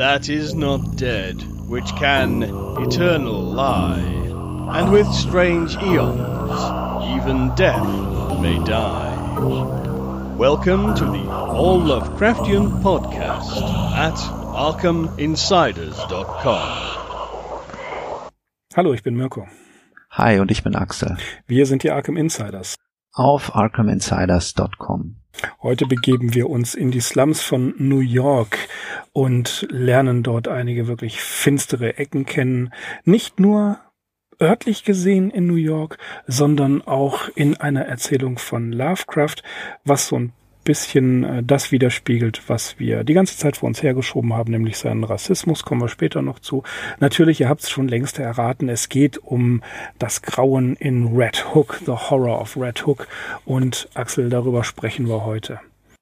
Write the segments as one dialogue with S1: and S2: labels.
S1: that is not dead, which can eternal lie, and with strange eons, even death may die. Welcome to the All Lovecraftian Podcast at ArkhamInsiders.com.
S2: Hallo, ich bin Mirko.
S3: Hi, und ich bin Axel.
S2: Wir sind die Arkham Insiders.
S3: Auf ArkhamInsiders.com.
S2: Heute begeben wir uns in die Slums von New York und lernen dort einige wirklich finstere Ecken kennen. Nicht nur örtlich gesehen in New York, sondern auch in einer Erzählung von Lovecraft, was so ein bisschen äh, das widerspiegelt, was wir die ganze Zeit vor uns hergeschoben haben, nämlich seinen Rassismus, kommen wir später noch zu. Natürlich, ihr habt es schon längst erraten, es geht um das Grauen in Red Hook, The Horror of Red Hook. Und Axel, darüber sprechen wir heute.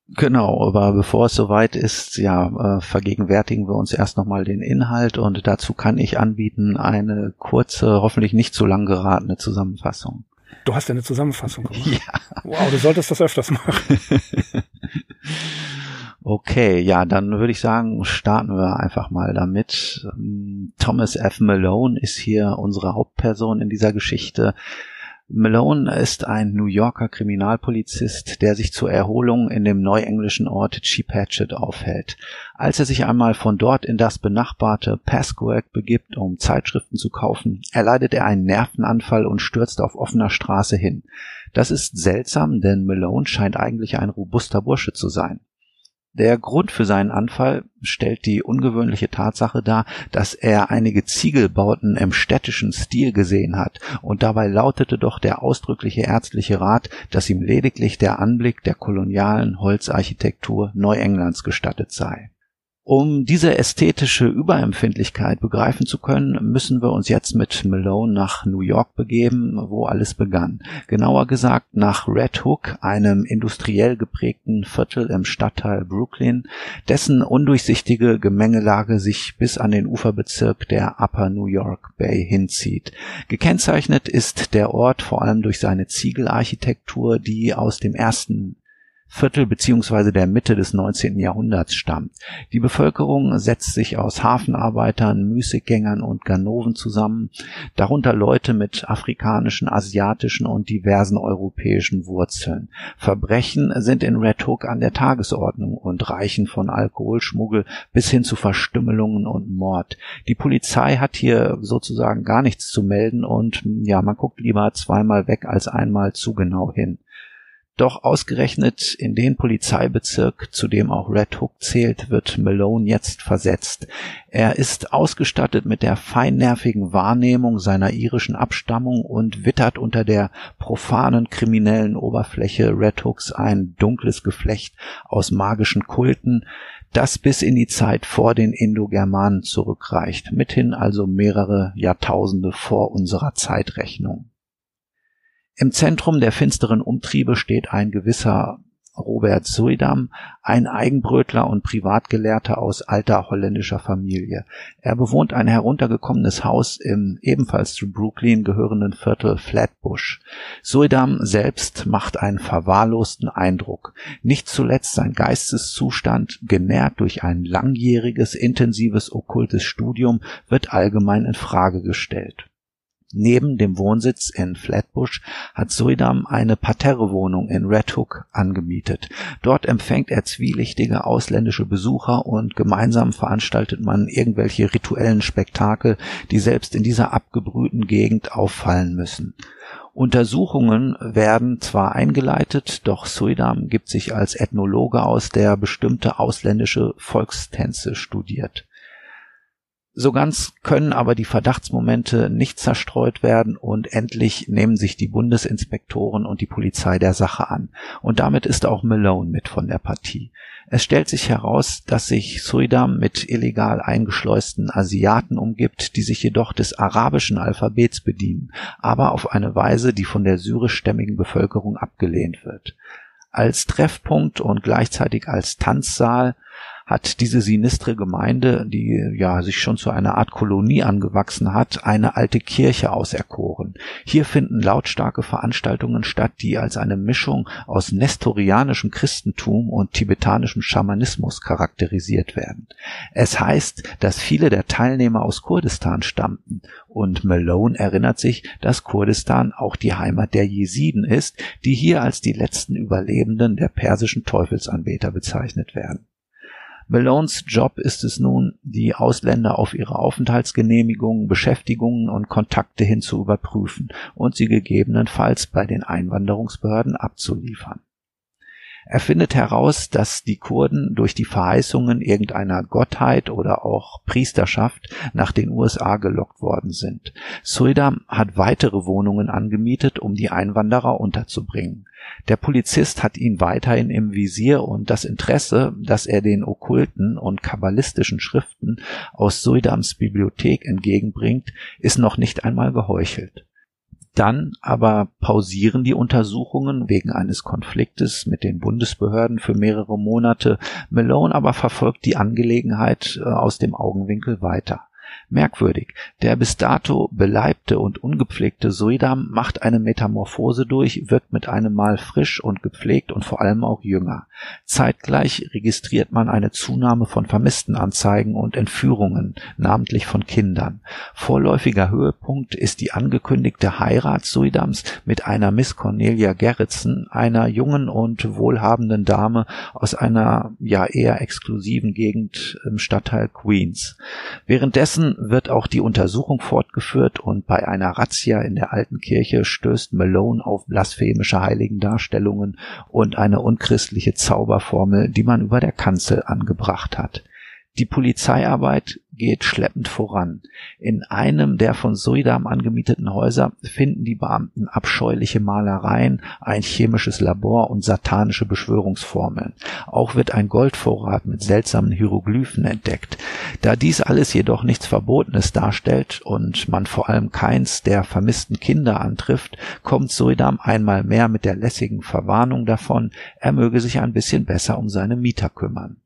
S3: Genau, aber bevor es soweit ist, ja, äh, vergegenwärtigen wir uns erst nochmal den Inhalt und dazu kann ich anbieten eine kurze, hoffentlich nicht zu lang geratene Zusammenfassung.
S2: Du hast ja eine Zusammenfassung gemacht. Ja. Wow, du solltest das öfters machen.
S3: Okay, ja, dann würde ich sagen, starten wir einfach mal damit. Ähm, Thomas F. Malone ist hier unsere Hauptperson in dieser Geschichte. Malone ist ein New Yorker Kriminalpolizist, der sich zur Erholung in dem neuenglischen Ort Cheapatchet aufhält. Als er sich einmal von dort in das benachbarte Pasquag begibt, um Zeitschriften zu kaufen, erleidet er einen Nervenanfall und stürzt auf offener Straße hin. Das ist seltsam, denn Malone scheint eigentlich ein robuster Bursche zu sein. Der Grund für seinen Anfall stellt die ungewöhnliche Tatsache dar, dass er einige Ziegelbauten im städtischen Stil gesehen hat, und dabei lautete doch der ausdrückliche ärztliche Rat, dass ihm lediglich der Anblick der kolonialen Holzarchitektur Neuenglands gestattet sei. Um diese ästhetische Überempfindlichkeit begreifen zu können, müssen wir uns jetzt mit Malone nach New York begeben, wo alles begann. Genauer gesagt nach Red Hook, einem industriell geprägten Viertel im Stadtteil Brooklyn, dessen undurchsichtige Gemengelage sich bis an den Uferbezirk der Upper New York Bay hinzieht. Gekennzeichnet ist der Ort vor allem durch seine Ziegelarchitektur, die aus dem ersten Viertel beziehungsweise der Mitte des 19. Jahrhunderts stammt. Die Bevölkerung setzt sich aus Hafenarbeitern, Müßiggängern und Ganoven zusammen, darunter Leute mit afrikanischen, asiatischen und diversen europäischen Wurzeln. Verbrechen sind in Red Hook an der Tagesordnung und reichen von Alkoholschmuggel bis hin zu Verstümmelungen und Mord. Die Polizei hat hier sozusagen gar nichts zu melden und ja, man guckt lieber zweimal weg als einmal zu genau hin. Doch ausgerechnet in den Polizeibezirk, zu dem auch Red Hook zählt, wird Malone jetzt versetzt. Er ist ausgestattet mit der feinnervigen Wahrnehmung seiner irischen Abstammung und wittert unter der profanen kriminellen Oberfläche Red Hooks ein dunkles Geflecht aus magischen Kulten, das bis in die Zeit vor den Indogermanen zurückreicht, mithin also mehrere Jahrtausende vor unserer Zeitrechnung. Im Zentrum der finsteren Umtriebe steht ein gewisser Robert Suidam, ein Eigenbrötler und Privatgelehrter aus alter holländischer Familie. Er bewohnt ein heruntergekommenes Haus im ebenfalls zu Brooklyn gehörenden Viertel Flatbush. Suidam selbst macht einen verwahrlosten Eindruck. Nicht zuletzt sein Geisteszustand, genährt durch ein langjähriges, intensives okkultes Studium, wird allgemein in Frage gestellt. Neben dem Wohnsitz in Flatbush hat Suidam eine Parterrewohnung in Red Hook angemietet. Dort empfängt er zwielichtige ausländische Besucher und gemeinsam veranstaltet man irgendwelche rituellen Spektakel, die selbst in dieser abgebrühten Gegend auffallen müssen. Untersuchungen werden zwar eingeleitet, doch Suidam gibt sich als Ethnologe aus, der bestimmte ausländische Volkstänze studiert. So ganz können aber die Verdachtsmomente nicht zerstreut werden und endlich nehmen sich die Bundesinspektoren und die Polizei der Sache an. Und damit ist auch Malone mit von der Partie. Es stellt sich heraus, dass sich Suidam mit illegal eingeschleusten Asiaten umgibt, die sich jedoch des arabischen Alphabets bedienen, aber auf eine Weise, die von der syrischstämmigen Bevölkerung abgelehnt wird. Als Treffpunkt und gleichzeitig als Tanzsaal hat diese sinistre Gemeinde, die ja sich schon zu einer Art Kolonie angewachsen hat, eine alte Kirche auserkoren. Hier finden lautstarke Veranstaltungen statt, die als eine Mischung aus nestorianischem Christentum und tibetanischem Schamanismus charakterisiert werden. Es heißt, dass viele der Teilnehmer aus Kurdistan stammten und Malone erinnert sich, dass Kurdistan auch die Heimat der Jesiden ist, die hier als die letzten Überlebenden der persischen Teufelsanbeter bezeichnet werden. Malones Job ist es nun, die Ausländer auf ihre Aufenthaltsgenehmigungen, Beschäftigungen und Kontakte hin zu überprüfen und sie gegebenenfalls bei den Einwanderungsbehörden abzuliefern. Er findet heraus, dass die Kurden durch die Verheißungen irgendeiner Gottheit oder auch Priesterschaft nach den USA gelockt worden sind. Suidam hat weitere Wohnungen angemietet, um die Einwanderer unterzubringen. Der Polizist hat ihn weiterhin im Visier und das Interesse, das er den okkulten und kabbalistischen Schriften aus Suidams Bibliothek entgegenbringt, ist noch nicht einmal geheuchelt. Dann aber pausieren die Untersuchungen wegen eines Konfliktes mit den Bundesbehörden für mehrere Monate. Malone aber verfolgt die Angelegenheit äh, aus dem Augenwinkel weiter. Merkwürdig, der bis dato beleibte und ungepflegte Suidam macht eine Metamorphose durch, wirkt mit einem Mal frisch und gepflegt und vor allem auch jünger. Zeitgleich registriert man eine Zunahme von Vermisstenanzeigen und Entführungen, namentlich von Kindern. Vorläufiger Höhepunkt ist die angekündigte Heirat Suidams mit einer Miss Cornelia Gerritsen, einer jungen und wohlhabenden Dame aus einer ja eher exklusiven Gegend im Stadtteil Queens. Währenddessen wird auch die Untersuchung fortgeführt und bei einer Razzia in der alten Kirche stößt Malone auf blasphemische Heiligendarstellungen und eine unchristliche Zauberformel, die man über der Kanzel angebracht hat. Die Polizeiarbeit geht schleppend voran. In einem der von Suidam angemieteten Häuser finden die Beamten abscheuliche Malereien, ein chemisches Labor und satanische Beschwörungsformeln. Auch wird ein Goldvorrat mit seltsamen Hieroglyphen entdeckt. Da dies alles jedoch nichts Verbotenes darstellt und man vor allem keins der vermissten Kinder antrifft, kommt Suidam einmal mehr mit der lässigen Verwarnung davon, er möge sich ein bisschen besser um seine Mieter kümmern.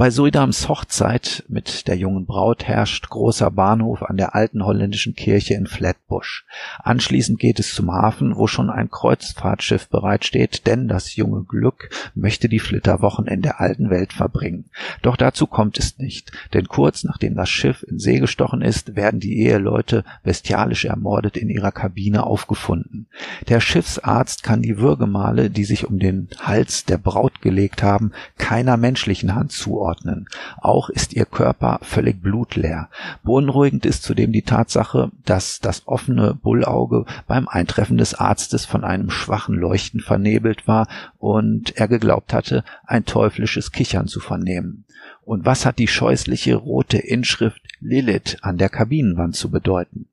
S3: Bei Suidams Hochzeit mit der jungen Braut herrscht großer Bahnhof an der alten holländischen Kirche in Flatbush. Anschließend geht es zum Hafen, wo schon ein Kreuzfahrtschiff bereitsteht, denn das junge Glück möchte die Flitterwochen in der alten Welt verbringen. Doch dazu kommt es nicht, denn kurz nachdem das Schiff in See gestochen ist, werden die Eheleute bestialisch ermordet in ihrer Kabine aufgefunden. Der Schiffsarzt kann die Würgemale, die sich um den Hals der Braut gelegt haben, keiner menschlichen Hand zuordnen zuordnen. Auch ist ihr Körper völlig blutleer. Beunruhigend ist zudem die Tatsache, dass das offene Bullauge beim Eintreffen des Arztes von einem schwachen Leuchten vernebelt war und er geglaubt hatte, ein teuflisches Kichern zu vernehmen. Und was hat die scheußliche rote Inschrift Lilith an der Kabinenwand zu bedeuten?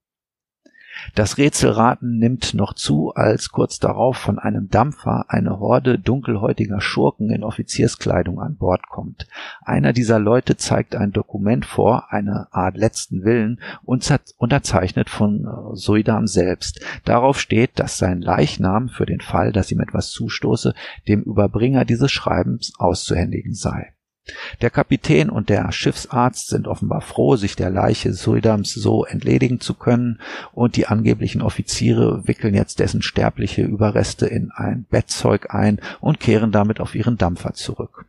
S3: Das Rätselraten nimmt noch zu, als kurz darauf von einem Dampfer eine Horde dunkelhäutiger Schurken in Offizierskleidung an Bord kommt. Einer dieser Leute zeigt ein Dokument vor, eine Art letzten Willen, unterzeichnet von äh, Suidam selbst. Darauf steht, dass sein Leichnam für den Fall, dass ihm etwas zustoße, dem Überbringer dieses Schreibens auszuhändigen sei. Der Kapitän und der Schiffsarzt sind offenbar froh, sich der Leiche Suidams so entledigen zu können, und die angeblichen Offiziere wickeln jetzt dessen sterbliche Überreste in ein Bettzeug ein und kehren damit auf ihren Dampfer zurück.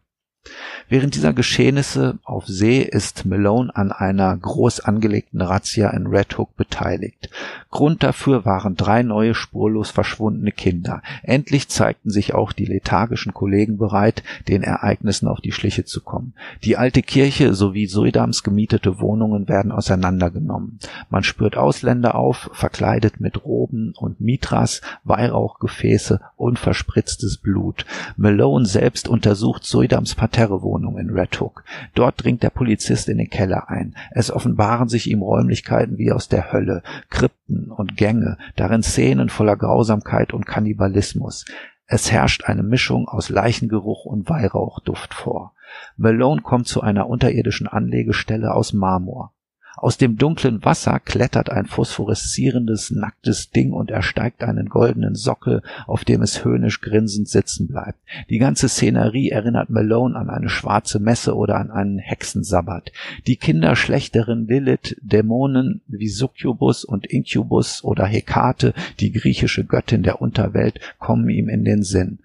S3: Während dieser Geschehnisse auf See ist Malone an einer groß angelegten Razzia in Red Hook beteiligt. Grund dafür waren drei neue spurlos verschwundene Kinder. Endlich zeigten sich auch die lethargischen Kollegen bereit, den Ereignissen auf die Schliche zu kommen. Die alte Kirche sowie Suidams gemietete Wohnungen werden auseinandergenommen. Man spürt Ausländer auf, verkleidet mit Roben und Mitras, Weihrauchgefäße und verspritztes Blut. Malone selbst untersucht Suidams Parterrewohnung in Red Hook. Dort dringt der Polizist in den Keller ein. Es offenbaren sich ihm Räumlichkeiten wie aus der Hölle, Krypten und Gänge, darin Szenen voller Grausamkeit und Kannibalismus. Es herrscht eine Mischung aus Leichengeruch und Weihrauchduft vor. Malone kommt zu einer unterirdischen Anlegestelle aus Marmor. Aus dem dunklen Wasser klettert ein phosphoreszierendes, nacktes Ding und ersteigt einen goldenen Sockel, auf dem es höhnisch grinsend sitzen bleibt. Die ganze Szenerie erinnert Malone an eine schwarze Messe oder an einen Hexensabbat. Die Kinder schlechteren Lilith, Dämonen wie Succubus und Incubus oder Hekate, die griechische Göttin der Unterwelt, kommen ihm in den Sinn.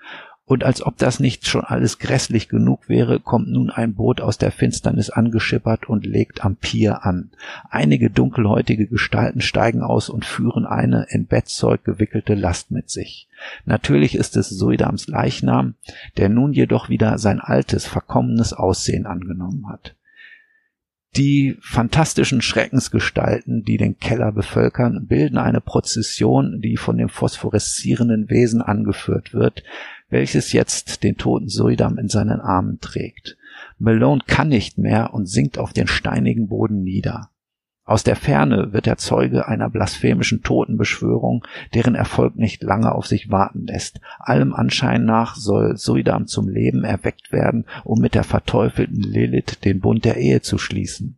S3: Und als ob das nicht schon alles grässlich genug wäre, kommt nun ein Boot aus der Finsternis angeschippert und legt am Pier an. Einige dunkelhäutige Gestalten steigen aus und führen eine in Bettzeug gewickelte Last mit sich. Natürlich ist es Suidams Leichnam, der nun jedoch wieder sein altes, verkommenes Aussehen angenommen hat. Die fantastischen Schreckensgestalten, die den Keller bevölkern, bilden eine Prozession, die von dem phosphoreszierenden Wesen angeführt wird, welches jetzt den toten Suidam in seinen Armen trägt. Malone kann nicht mehr und sinkt auf den steinigen Boden nieder. Aus der Ferne wird er Zeuge einer blasphemischen Totenbeschwörung, deren Erfolg nicht lange auf sich warten lässt. Allem Anschein nach soll Suidam zum Leben erweckt werden, um mit der verteufelten Lilith den Bund der Ehe zu schließen.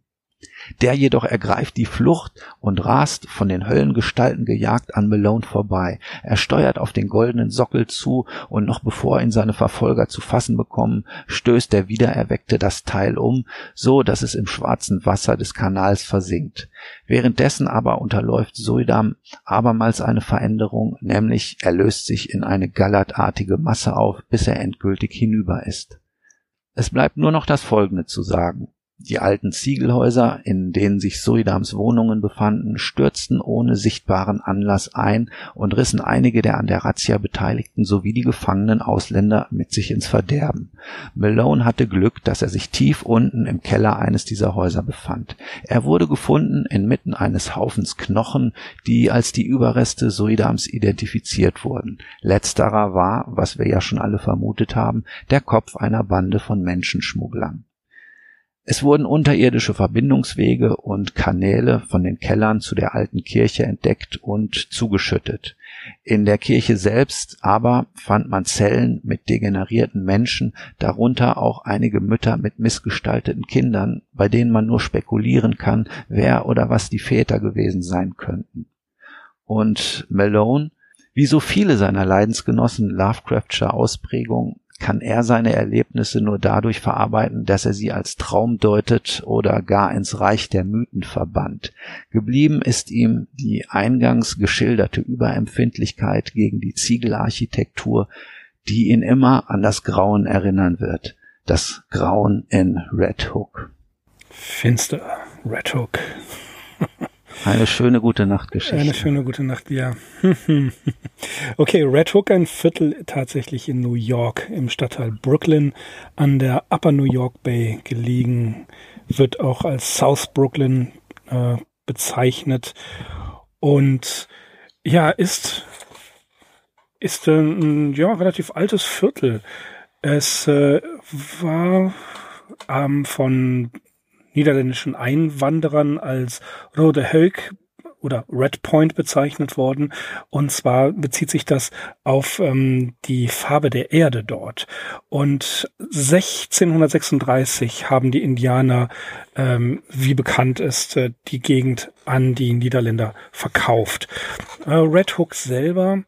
S3: Der jedoch ergreift die Flucht und rast, von den Höllengestalten gejagt, an Malone vorbei. Er steuert auf den goldenen Sockel zu, und noch bevor ihn seine Verfolger zu fassen bekommen, stößt der Wiedererweckte das Teil um, so dass es im schwarzen Wasser des Kanals versinkt. Währenddessen aber unterläuft Suidam abermals eine Veränderung, nämlich er löst sich in eine gallertartige Masse auf, bis er endgültig hinüber ist. Es bleibt nur noch das Folgende zu sagen. Die alten Ziegelhäuser, in denen sich Suidams Wohnungen befanden, stürzten ohne sichtbaren Anlass ein und rissen einige der an der Razzia Beteiligten sowie die gefangenen Ausländer mit sich ins Verderben. Malone hatte Glück, dass er sich tief unten im Keller eines dieser Häuser befand. Er wurde gefunden inmitten eines Haufens Knochen, die als die Überreste Suidams identifiziert wurden. Letzterer war, was wir ja schon alle vermutet haben, der Kopf einer Bande von Menschenschmugglern. Es wurden unterirdische Verbindungswege und Kanäle von den Kellern zu der alten Kirche entdeckt und zugeschüttet. In der Kirche selbst aber fand man Zellen mit degenerierten Menschen, darunter auch einige Mütter mit missgestalteten Kindern, bei denen man nur spekulieren kann, wer oder was die Väter gewesen sein könnten. Und Malone, wie so viele seiner Leidensgenossen Lovecraftscher Ausprägung, kann er seine Erlebnisse nur dadurch verarbeiten, dass er sie als Traum deutet oder gar ins Reich der Mythen verbannt. Geblieben ist ihm die eingangs geschilderte Überempfindlichkeit gegen die Ziegelarchitektur, die ihn immer an das Grauen erinnern wird. Das Grauen in Red Hook.
S2: Finster, Red Hook.
S3: Eine schöne gute Nachtgeschichte.
S2: Eine schöne gute Nacht, ja. okay, Red Hook, ein Viertel tatsächlich in New York, im Stadtteil Brooklyn, an der Upper New York Bay gelegen, wird auch als South Brooklyn äh, bezeichnet und ja, ist, ist ein ja, relativ altes Viertel. Es äh, war ähm, von niederländischen Einwanderern als Rode Höck oder Red Point bezeichnet worden. Und zwar bezieht sich das auf ähm, die Farbe der Erde dort. Und 1636 haben die Indianer, ähm, wie bekannt ist, äh, die Gegend an die Niederländer verkauft. Äh, Red Hook selber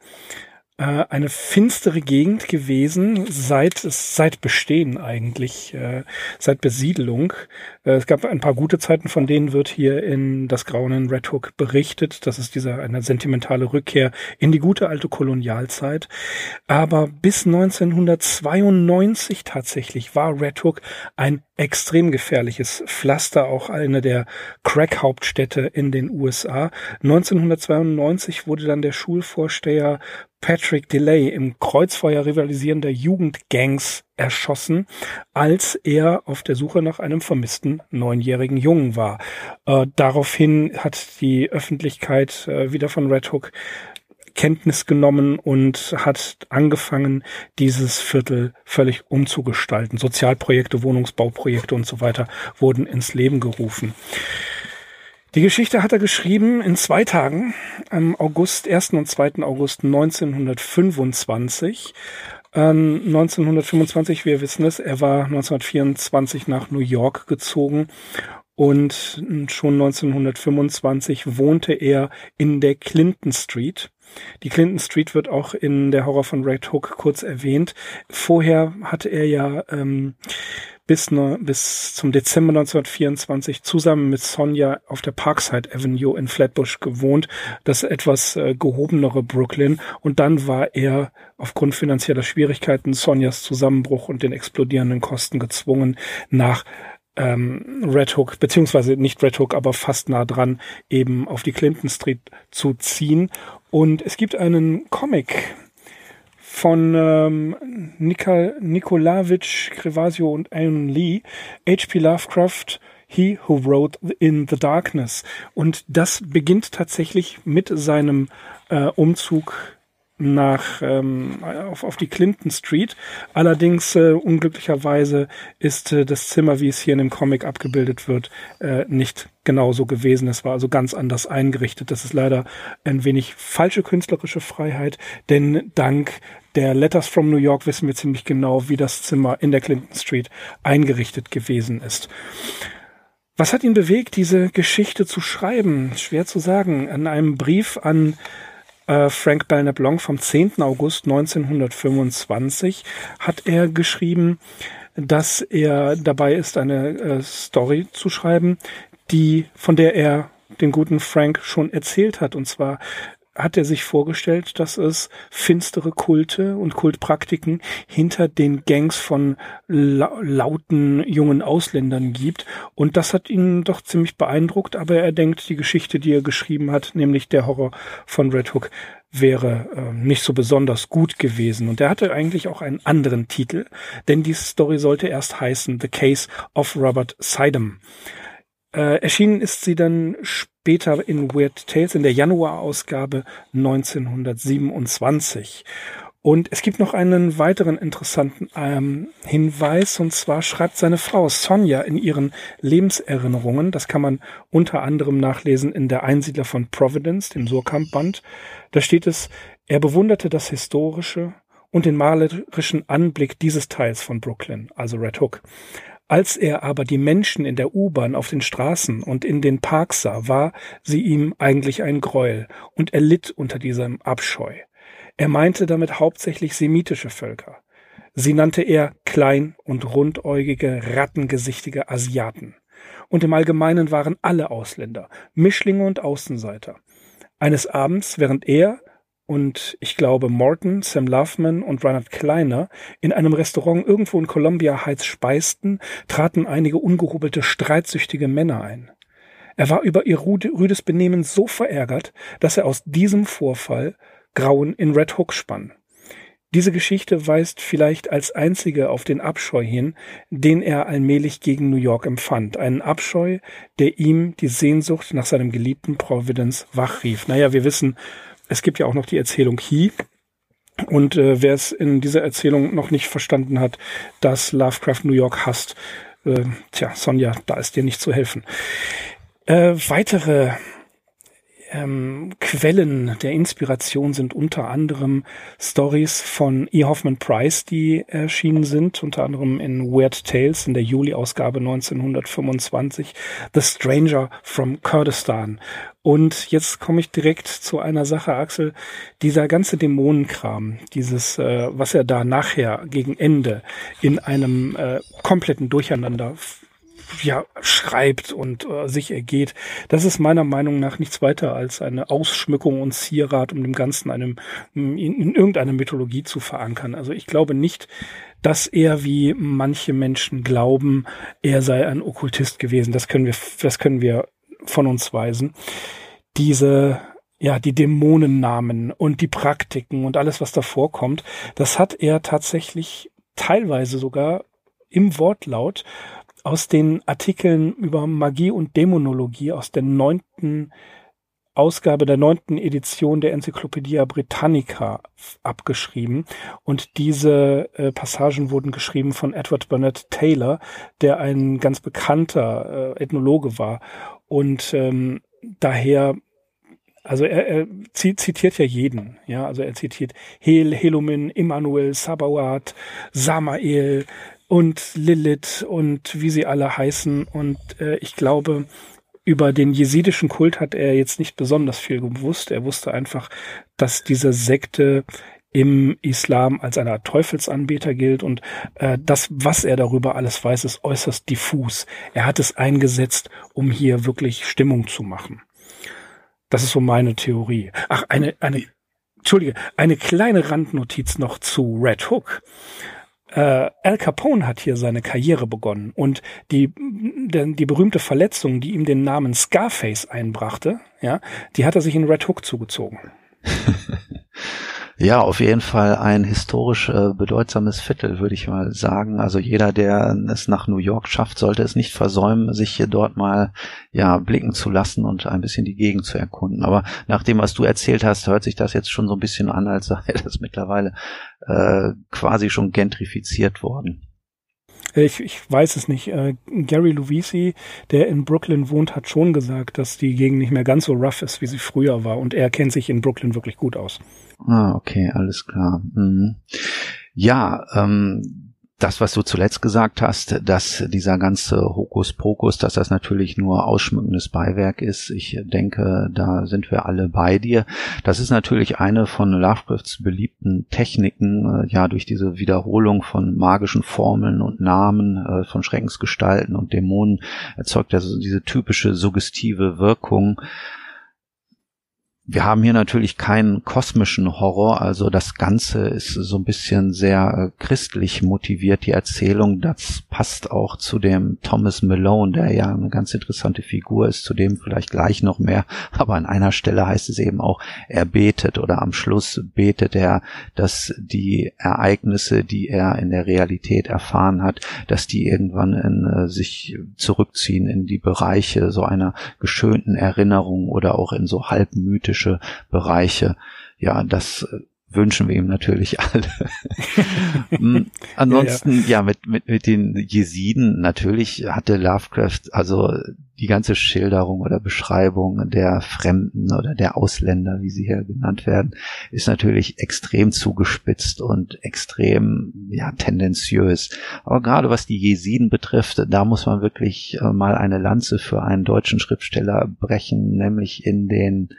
S2: äh, eine finstere Gegend gewesen, seit seit Bestehen eigentlich, äh, seit Besiedelung. Äh, es gab ein paar gute Zeiten, von denen wird hier in das Grauen Red Hook berichtet. Das ist dieser eine sentimentale Rückkehr in die gute alte Kolonialzeit. Aber bis 1992 tatsächlich war Red Hook ein extrem gefährliches Pflaster, auch eine der Crack-Hauptstädte in den USA. 1992 wurde dann der Schulvorsteher Patrick Delay im Kreuzfeuer rivalisierender Jugendgangs erschossen, als er auf der Suche nach einem vermissten neunjährigen Jungen war. Äh, daraufhin hat die Öffentlichkeit äh, wieder von Red Hook Kenntnis genommen und hat angefangen, dieses Viertel völlig umzugestalten. Sozialprojekte, Wohnungsbauprojekte und so weiter wurden ins Leben gerufen. Die Geschichte hat er geschrieben in zwei Tagen, am August, 1. und 2. August 1925. Ähm, 1925, wir wissen es, er war 1924 nach New York gezogen und schon 1925 wohnte er in der Clinton Street. Die Clinton Street wird auch in der Horror von Red Hook kurz erwähnt. Vorher hatte er ja ähm, bis, ne, bis zum Dezember 1924 zusammen mit Sonja auf der Parkside Avenue in Flatbush gewohnt, das etwas äh, gehobenere Brooklyn. Und dann war er aufgrund finanzieller Schwierigkeiten, Sonjas Zusammenbruch und den explodierenden Kosten gezwungen, nach ähm, Red Hook, beziehungsweise nicht Red Hook, aber fast nah dran, eben auf die Clinton Street zu ziehen. Und es gibt einen Comic, von ähm, Nikol Nikolawitsch, Crevasio und Alan Lee, H.P. Lovecraft, He Who Wrote in the Darkness. Und das beginnt tatsächlich mit seinem äh, Umzug nach ähm, auf, auf die Clinton Street. Allerdings äh, unglücklicherweise ist äh, das Zimmer, wie es hier in dem Comic abgebildet wird, äh, nicht genauso gewesen. Es war also ganz anders eingerichtet. Das ist leider ein wenig falsche künstlerische Freiheit, denn dank der Letters from New York wissen wir ziemlich genau, wie das Zimmer in der Clinton Street eingerichtet gewesen ist. Was hat ihn bewegt, diese Geschichte zu schreiben? Schwer zu sagen. In einem Brief an äh, Frank Belknap Long vom 10. August 1925 hat er geschrieben, dass er dabei ist, eine äh, Story zu schreiben, die, von der er den guten Frank schon erzählt hat. Und zwar hat er sich vorgestellt, dass es finstere Kulte und Kultpraktiken hinter den Gangs von la lauten jungen Ausländern gibt. Und das hat ihn doch ziemlich beeindruckt, aber er denkt, die Geschichte, die er geschrieben hat, nämlich der Horror von Red Hook, wäre äh, nicht so besonders gut gewesen. Und er hatte eigentlich auch einen anderen Titel, denn die Story sollte erst heißen The Case of Robert Sidem. Äh, erschienen ist sie dann später in Weird Tales in der Januarausgabe 1927. Und es gibt noch einen weiteren interessanten ähm, Hinweis, und zwar schreibt seine Frau Sonja in ihren Lebenserinnerungen, das kann man unter anderem nachlesen in der Einsiedler von Providence, dem Surkamp-Band, da steht es, er bewunderte das historische und den malerischen Anblick dieses Teils von Brooklyn, also Red Hook. Als er aber die Menschen in der U-Bahn auf den Straßen und in den Parks sah, war sie ihm eigentlich ein Gräuel, und er litt unter diesem Abscheu. Er meinte damit hauptsächlich semitische Völker. Sie nannte er klein und rundäugige, rattengesichtige Asiaten. Und im Allgemeinen waren alle Ausländer, Mischlinge und Außenseiter. Eines Abends, während er und ich glaube Morton, Sam Loveman und Reinhard Kleiner in einem Restaurant irgendwo in Columbia Heights speisten, traten einige ungehobelte, streitsüchtige Männer ein. Er war über ihr rüdes Benehmen so verärgert, dass er aus diesem Vorfall Grauen in Red Hook spann. Diese Geschichte weist vielleicht als einzige auf den Abscheu hin, den er allmählich gegen New York empfand. Einen Abscheu, der ihm die Sehnsucht nach seinem geliebten Providence wachrief. Naja, wir wissen, es gibt ja auch noch die Erzählung He. Und äh, wer es in dieser Erzählung noch nicht verstanden hat, dass Lovecraft New York hasst, äh, tja, Sonja, da ist dir nicht zu helfen. Äh, weitere ähm, Quellen der Inspiration sind unter anderem Stories von E. Hoffman Price, die erschienen sind, unter anderem in Weird Tales in der Juli-Ausgabe 1925, The Stranger from Kurdistan. Und jetzt komme ich direkt zu einer Sache, Axel. Dieser ganze Dämonenkram, dieses, äh, was er da nachher gegen Ende in einem äh, kompletten Durcheinander ja, schreibt und äh, sich ergeht. Das ist meiner Meinung nach nichts weiter als eine Ausschmückung und Zierat, um dem Ganzen einem, in, in irgendeiner Mythologie zu verankern. Also ich glaube nicht, dass er, wie manche Menschen glauben, er sei ein Okkultist gewesen. Das können wir, das können wir von uns weisen. Diese ja, die Dämonennamen und die Praktiken und alles, was da vorkommt, das hat er tatsächlich teilweise sogar im Wortlaut aus den Artikeln über Magie und Dämonologie aus der neunten Ausgabe der neunten Edition der Enzyklopädie Britannica abgeschrieben. Und diese äh, Passagen wurden geschrieben von Edward Burnett Taylor, der ein ganz bekannter äh, Ethnologe war. Und ähm, daher also er, er zitiert ja jeden, ja, also er zitiert Hel, Helumin, Immanuel, Sabawat, Samael, und Lilith und wie sie alle heißen. Und äh, ich glaube, über den jesidischen Kult hat er jetzt nicht besonders viel gewusst. Er wusste einfach, dass diese Sekte im Islam als eine Art Teufelsanbeter gilt und äh, das, was er darüber alles weiß, ist äußerst diffus. Er hat es eingesetzt, um hier wirklich Stimmung zu machen. Das ist so meine Theorie. Ach, eine, eine, Entschuldige, eine kleine Randnotiz noch zu Red Hook. Äh, Al Capone hat hier seine Karriere begonnen und die, die, die berühmte Verletzung, die ihm den Namen Scarface einbrachte, ja, die hat er sich in Red Hook zugezogen.
S3: Ja, auf jeden Fall ein historisch äh, bedeutsames Viertel, würde ich mal sagen. Also jeder, der es nach New York schafft, sollte es nicht versäumen, sich hier dort mal ja blicken zu lassen und ein bisschen die Gegend zu erkunden. Aber nach dem, was du erzählt hast, hört sich das jetzt schon so ein bisschen an, als sei das mittlerweile äh, quasi schon gentrifiziert worden.
S2: Ich, ich weiß es nicht. Äh, Gary Lovisi, der in Brooklyn wohnt, hat schon gesagt, dass die Gegend nicht mehr ganz so rough ist, wie sie früher war. Und er kennt sich in Brooklyn wirklich gut aus.
S3: Ah, okay, alles klar. Mhm. Ja, ähm, das, was du zuletzt gesagt hast, dass dieser ganze Hokuspokus, dass das natürlich nur ausschmückendes Beiwerk ist. Ich denke, da sind wir alle bei dir. Das ist natürlich eine von Lovecrafts beliebten Techniken, äh, ja, durch diese Wiederholung von magischen Formeln und Namen, äh, von Schreckensgestalten und Dämonen erzeugt er also diese typische suggestive Wirkung wir haben hier natürlich keinen kosmischen Horror, also das Ganze ist so ein bisschen sehr äh, christlich motiviert, die Erzählung. Das passt auch zu dem Thomas Malone, der ja eine ganz interessante Figur ist, zu dem vielleicht gleich noch mehr. Aber an einer Stelle heißt es eben auch, er betet oder am Schluss betet er, dass die Ereignisse, die er in der Realität erfahren hat, dass die irgendwann in, äh, sich zurückziehen in die Bereiche so einer geschönten Erinnerung oder auch in so halbmythischen politische Bereiche. Ja, das äh, wünschen wir ihm natürlich alle. Hm, ansonsten, ja, ja. ja, mit, mit, mit den Jesiden, natürlich hatte Lovecraft, also die ganze Schilderung oder Beschreibung der Fremden oder der Ausländer, wie sie hier genannt werden, ist natürlich extrem zugespitzt und extrem, ja, tendenziös. Aber gerade was die Jesiden betrifft, da muss man wirklich äh, mal eine Lanze für einen deutschen Schriftsteller brechen, nämlich in den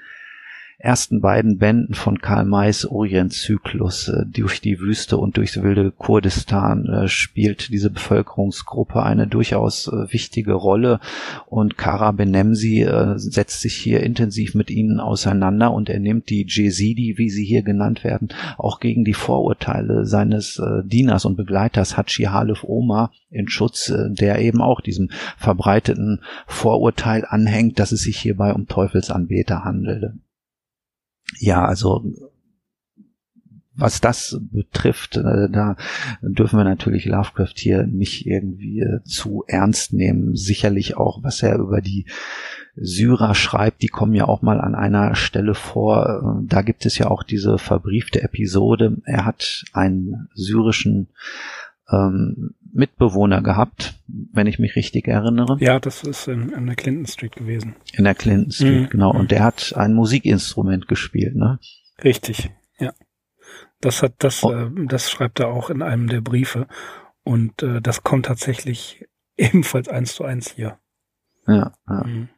S3: ersten beiden Bänden von Karl Mays Orientzyklus äh, durch die Wüste und durchs wilde Kurdistan äh, spielt diese Bevölkerungsgruppe eine durchaus äh, wichtige Rolle. Und Kara Benemsi äh, setzt sich hier intensiv mit ihnen auseinander und er nimmt die Jesidi, wie sie hier genannt werden, auch gegen die Vorurteile seines äh, Dieners und Begleiters Hachi Halef Omar in Schutz, äh, der eben auch diesem verbreiteten Vorurteil anhängt, dass es sich hierbei um Teufelsanbeter handelte ja, also was das betrifft, äh, da dürfen wir natürlich Lovecraft hier nicht irgendwie äh, zu ernst nehmen. Sicherlich auch, was er über die Syrer schreibt, die kommen ja auch mal an einer Stelle vor. Äh, da gibt es ja auch diese verbriefte Episode. Er hat einen syrischen ähm, Mitbewohner gehabt, wenn ich mich richtig erinnere.
S2: Ja, das ist in, in der Clinton Street gewesen.
S3: In der Clinton Street, mhm. genau. Und mhm. der hat ein Musikinstrument gespielt, ne?
S2: Richtig, ja. Das hat das, oh. äh, das schreibt er auch in einem der Briefe. Und äh, das kommt tatsächlich ebenfalls eins zu eins hier.
S3: Ja, ja. Mhm.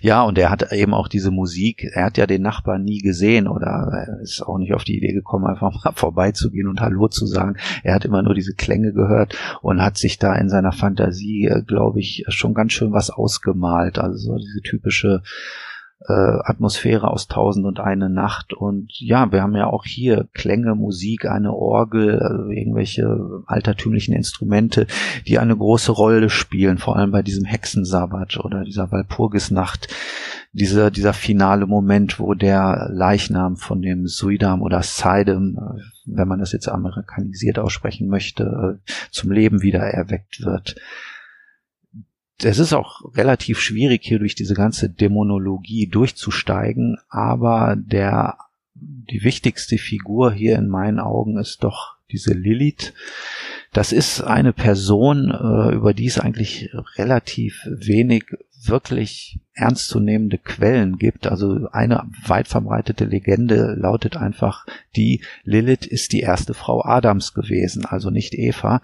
S3: Ja, und er hat eben auch diese Musik, er hat ja den Nachbarn nie gesehen oder ist auch nicht auf die Idee gekommen, einfach mal vorbeizugehen und Hallo zu sagen. Er hat immer nur diese Klänge gehört und hat sich da in seiner Fantasie, äh, glaube ich, schon ganz schön was ausgemalt. Also so diese typische äh, Atmosphäre aus Tausend und eine Nacht. Und ja, wir haben ja auch hier Klänge, Musik, eine Orgel, also irgendwelche altertümlichen Instrumente, die eine große Rolle spielen, vor allem bei diesem Hexensabbat oder dieser Walpurgisnacht. Dieser, dieser finale Moment, wo der Leichnam von dem Suidam oder Saidem, äh, wenn man das jetzt amerikanisiert aussprechen möchte, äh, zum Leben wieder erweckt wird es ist auch relativ schwierig, hier durch diese ganze Dämonologie durchzusteigen, aber der, die wichtigste Figur hier in meinen Augen ist doch diese Lilith. Das ist eine Person, äh, über die es eigentlich relativ wenig wirklich ernstzunehmende Quellen gibt. Also eine weit verbreitete Legende lautet einfach, die Lilith ist die erste Frau Adams gewesen, also nicht Eva.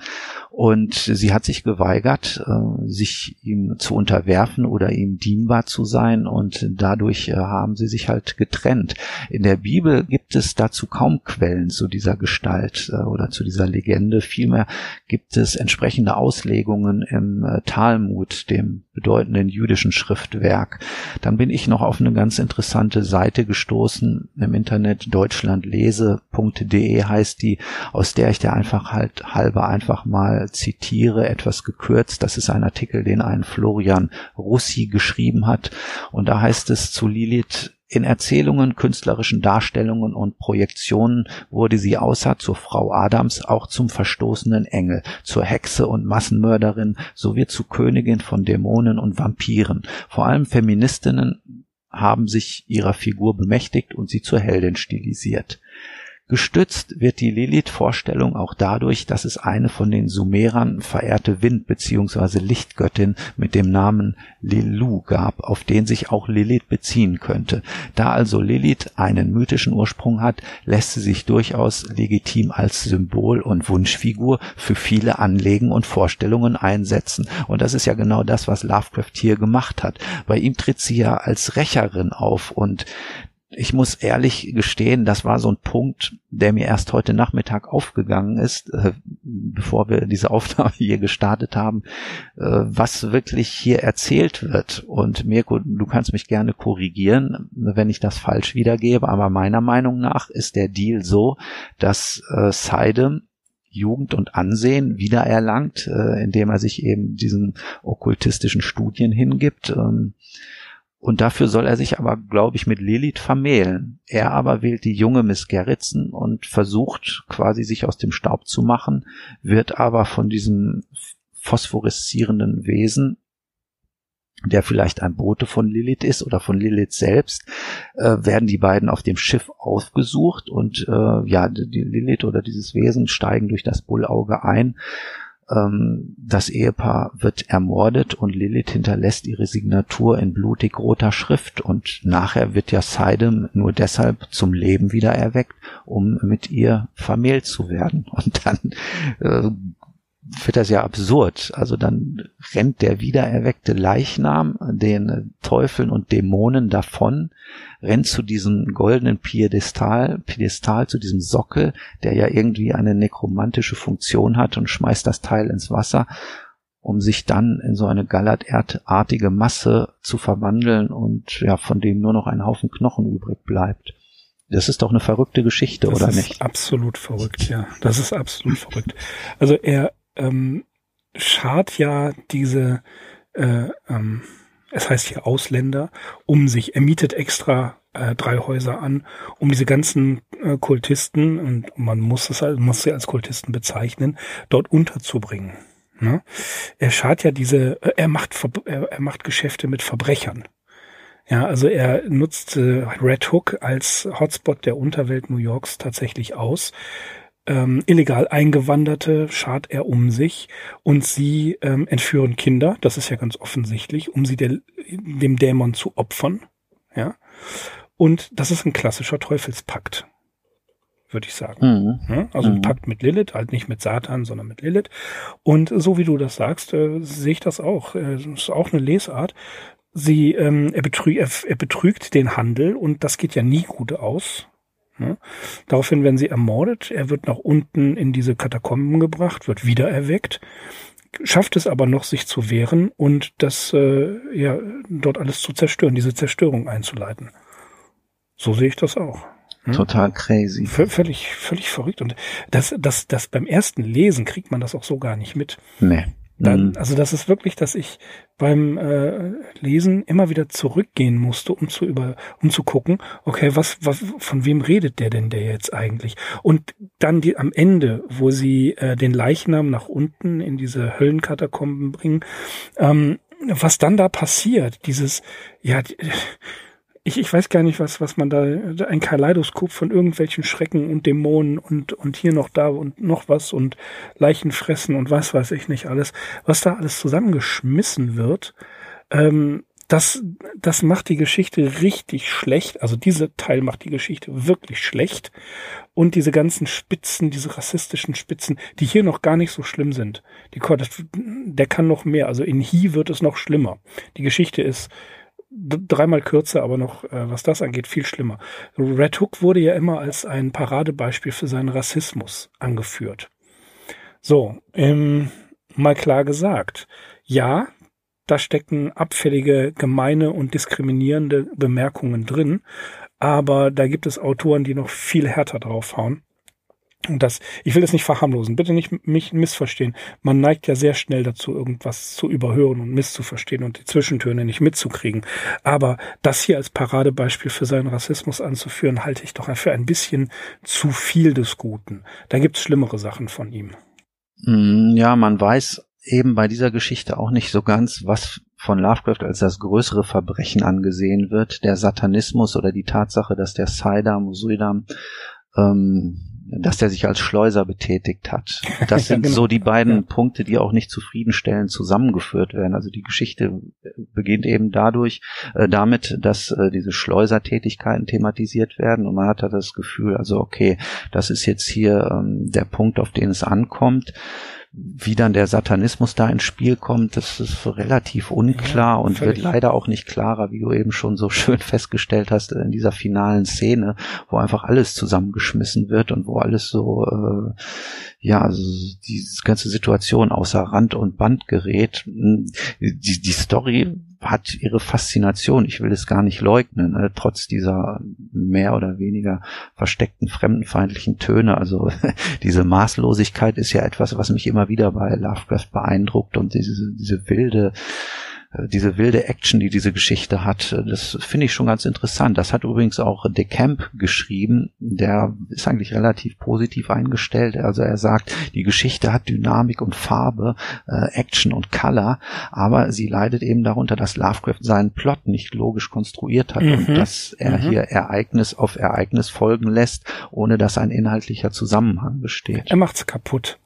S3: Und sie hat sich geweigert, äh, sich ihm zu unterwerfen oder ihm dienbar zu sein und dadurch äh, haben sie sich halt getrennt. In der Bibel gibt es dazu kaum Quellen zu dieser Gestalt äh, oder zu dieser Legende. Vielmehr gibt es entsprechende Auslegungen im Talmud, dem bedeutenden jüdischen Schriftwerk. Dann bin ich noch auf eine ganz interessante Seite gestoßen im Internet, deutschlandlese.de heißt die, aus der ich dir einfach halt halber einfach mal zitiere, etwas gekürzt. Das ist ein Artikel, den ein Florian Russi geschrieben hat. Und da heißt es zu Lilith, in Erzählungen, künstlerischen Darstellungen und Projektionen wurde sie außer zur Frau Adams auch zum verstoßenen Engel, zur Hexe und Massenmörderin sowie zu Königin von Dämonen und Vampiren. Vor allem Feministinnen haben sich ihrer Figur bemächtigt und sie zur Heldin stilisiert. Gestützt wird die Lilith-Vorstellung auch dadurch, dass es eine von den Sumerern verehrte Wind- bzw. Lichtgöttin mit dem Namen Lilu gab, auf den sich auch Lilith beziehen könnte. Da also Lilith einen mythischen Ursprung hat, lässt sie sich durchaus legitim als Symbol und Wunschfigur für viele Anlegen und Vorstellungen einsetzen. Und das ist ja genau das, was Lovecraft hier gemacht hat. Bei ihm tritt sie ja als Rächerin auf und ich muss ehrlich gestehen, das war so ein Punkt, der mir erst heute Nachmittag aufgegangen ist, äh, bevor wir diese Aufnahme hier gestartet haben, äh, was wirklich hier erzählt wird. Und Mirko, du kannst mich gerne korrigieren, wenn ich das falsch wiedergebe, aber meiner Meinung nach ist der Deal so, dass äh, Seidem Jugend und Ansehen wiedererlangt, äh, indem er sich eben diesen okkultistischen Studien hingibt. Ähm, und dafür soll er sich aber, glaube ich, mit Lilith vermählen. Er aber wählt die junge Miss Gerritsen und versucht quasi sich aus dem Staub zu machen, wird aber von diesem phosphoreszierenden Wesen der vielleicht ein Bote von Lilith ist oder von Lilith selbst, äh, werden die beiden auf dem Schiff aufgesucht und äh, ja, die Lilith oder dieses Wesen steigen durch das Bullauge ein das Ehepaar wird ermordet und Lilith hinterlässt ihre Signatur in blutig roter Schrift und nachher wird ja Seidem nur deshalb zum Leben wieder erweckt, um mit ihr vermählt zu werden. Und dann äh, wird das ja absurd. Also dann rennt der wiedererweckte Leichnam den Teufeln und Dämonen davon, rennt zu diesem goldenen Piedestal, Piedestal, zu diesem Sockel, der ja irgendwie eine nekromantische Funktion hat und schmeißt das Teil ins Wasser, um sich dann in so eine gallertartige Masse zu verwandeln und ja, von dem nur noch ein Haufen Knochen übrig bleibt. Das ist doch eine verrückte Geschichte,
S2: das
S3: oder
S2: ist
S3: nicht?
S2: Absolut verrückt, ja. Das ist absolut verrückt. Also er ähm, schart ja diese, äh, ähm, es heißt hier Ausländer, um sich, er mietet extra äh, drei Häuser an, um diese ganzen äh, Kultisten, und man muss es halt, muss sie als Kultisten bezeichnen, dort unterzubringen. Ne? Er schart ja diese, äh, er macht, er, er macht Geschäfte mit Verbrechern. Ja, also er nutzt äh, Red Hook als Hotspot der Unterwelt New Yorks tatsächlich aus ähm, illegal Eingewanderte schart er um sich und sie ähm, entführen Kinder, das ist ja ganz offensichtlich, um sie der, dem Dämon zu opfern. Ja. Und das ist ein klassischer Teufelspakt, würde ich sagen. Mhm. Ja, also ein mhm. Pakt mit Lilith, halt nicht mit Satan, sondern mit Lilith. Und so wie du das sagst, äh, sehe ich das auch. Äh, das ist auch eine Lesart. Sie, ähm, er, betrügt, er, er betrügt den Handel und das geht ja nie gut aus. Ne? Daraufhin werden sie ermordet. Er wird nach unten in diese Katakomben gebracht, wird wieder erweckt, schafft es aber noch, sich zu wehren und das äh, ja dort alles zu zerstören, diese Zerstörung einzuleiten. So sehe ich das auch.
S3: Hm? Total crazy.
S2: V völlig, völlig verrückt. Und das, das, das beim ersten Lesen kriegt man das auch so gar nicht mit.
S3: Nee.
S2: Dann, mhm. also das ist wirklich, dass ich beim äh, Lesen immer wieder zurückgehen musste, um zu über, um zu gucken, okay, was, was, von wem redet der denn der jetzt eigentlich? Und dann die am Ende, wo sie äh, den Leichnam nach unten in diese Höllenkatakomben bringen, ähm, was dann da passiert, dieses, ja, ich, ich weiß gar nicht, was, was man da, ein Kaleidoskop von irgendwelchen Schrecken und Dämonen und, und hier noch da und noch was und Leichen fressen und was weiß ich nicht alles, was da alles zusammengeschmissen wird. Ähm, das, das macht die Geschichte richtig schlecht. Also dieser Teil macht die Geschichte wirklich schlecht. Und diese ganzen Spitzen, diese rassistischen Spitzen, die hier noch gar nicht so schlimm sind. Die, der kann noch mehr. Also in He wird es noch schlimmer. Die Geschichte ist dreimal kürzer, aber noch, äh, was das angeht, viel schlimmer. Red Hook wurde ja immer als ein Paradebeispiel für seinen Rassismus angeführt. So, ähm, mal klar gesagt. Ja, da stecken abfällige, gemeine und diskriminierende Bemerkungen drin, aber da gibt es Autoren, die noch viel härter draufhauen. Und das, ich will das nicht verharmlosen, bitte nicht mich missverstehen. Man neigt ja sehr schnell dazu, irgendwas zu überhören und misszuverstehen und die Zwischentöne nicht mitzukriegen. Aber das hier als Paradebeispiel für seinen Rassismus anzuführen, halte ich doch für ein bisschen zu viel des Guten. Da gibt's schlimmere Sachen von ihm.
S3: Mm, ja, man weiß eben bei dieser Geschichte auch nicht so ganz, was von Lovecraft als das größere Verbrechen angesehen wird, der Satanismus oder die Tatsache, dass der Saidam, Suidam, ähm, dass der sich als Schleuser betätigt hat. Das sind genau. so die beiden ja. Punkte, die auch nicht zufriedenstellend zusammengeführt werden. Also die Geschichte beginnt eben dadurch, äh, damit, dass äh, diese Schleusertätigkeiten thematisiert werden und man hat da das Gefühl, also okay, das ist jetzt hier ähm, der Punkt, auf den es ankommt wie dann der Satanismus da ins Spiel kommt, das ist relativ unklar ja, und wird leider auch nicht klarer, wie du eben schon so schön festgestellt hast in dieser finalen Szene, wo einfach alles zusammengeschmissen wird und wo alles so, äh, ja, also die ganze Situation außer Rand und Band gerät. Die, die Story hat ihre Faszination, ich will es gar nicht leugnen, äh, trotz dieser mehr oder weniger versteckten fremdenfeindlichen Töne. Also diese Maßlosigkeit ist ja etwas, was mich immer wieder bei Lovecraft beeindruckt und diese, diese wilde diese wilde Action, die diese Geschichte hat, äh, das finde ich schon ganz interessant. Das hat übrigens auch De Camp geschrieben. Der ist eigentlich relativ positiv eingestellt. Also er sagt, die Geschichte hat Dynamik und Farbe, äh, Action und Color, aber sie leidet eben darunter, dass Lovecraft seinen Plot nicht logisch konstruiert hat mhm. und dass er mhm. hier Ereignis auf Ereignis folgen lässt, ohne dass ein inhaltlicher Zusammenhang besteht.
S2: Er macht's kaputt.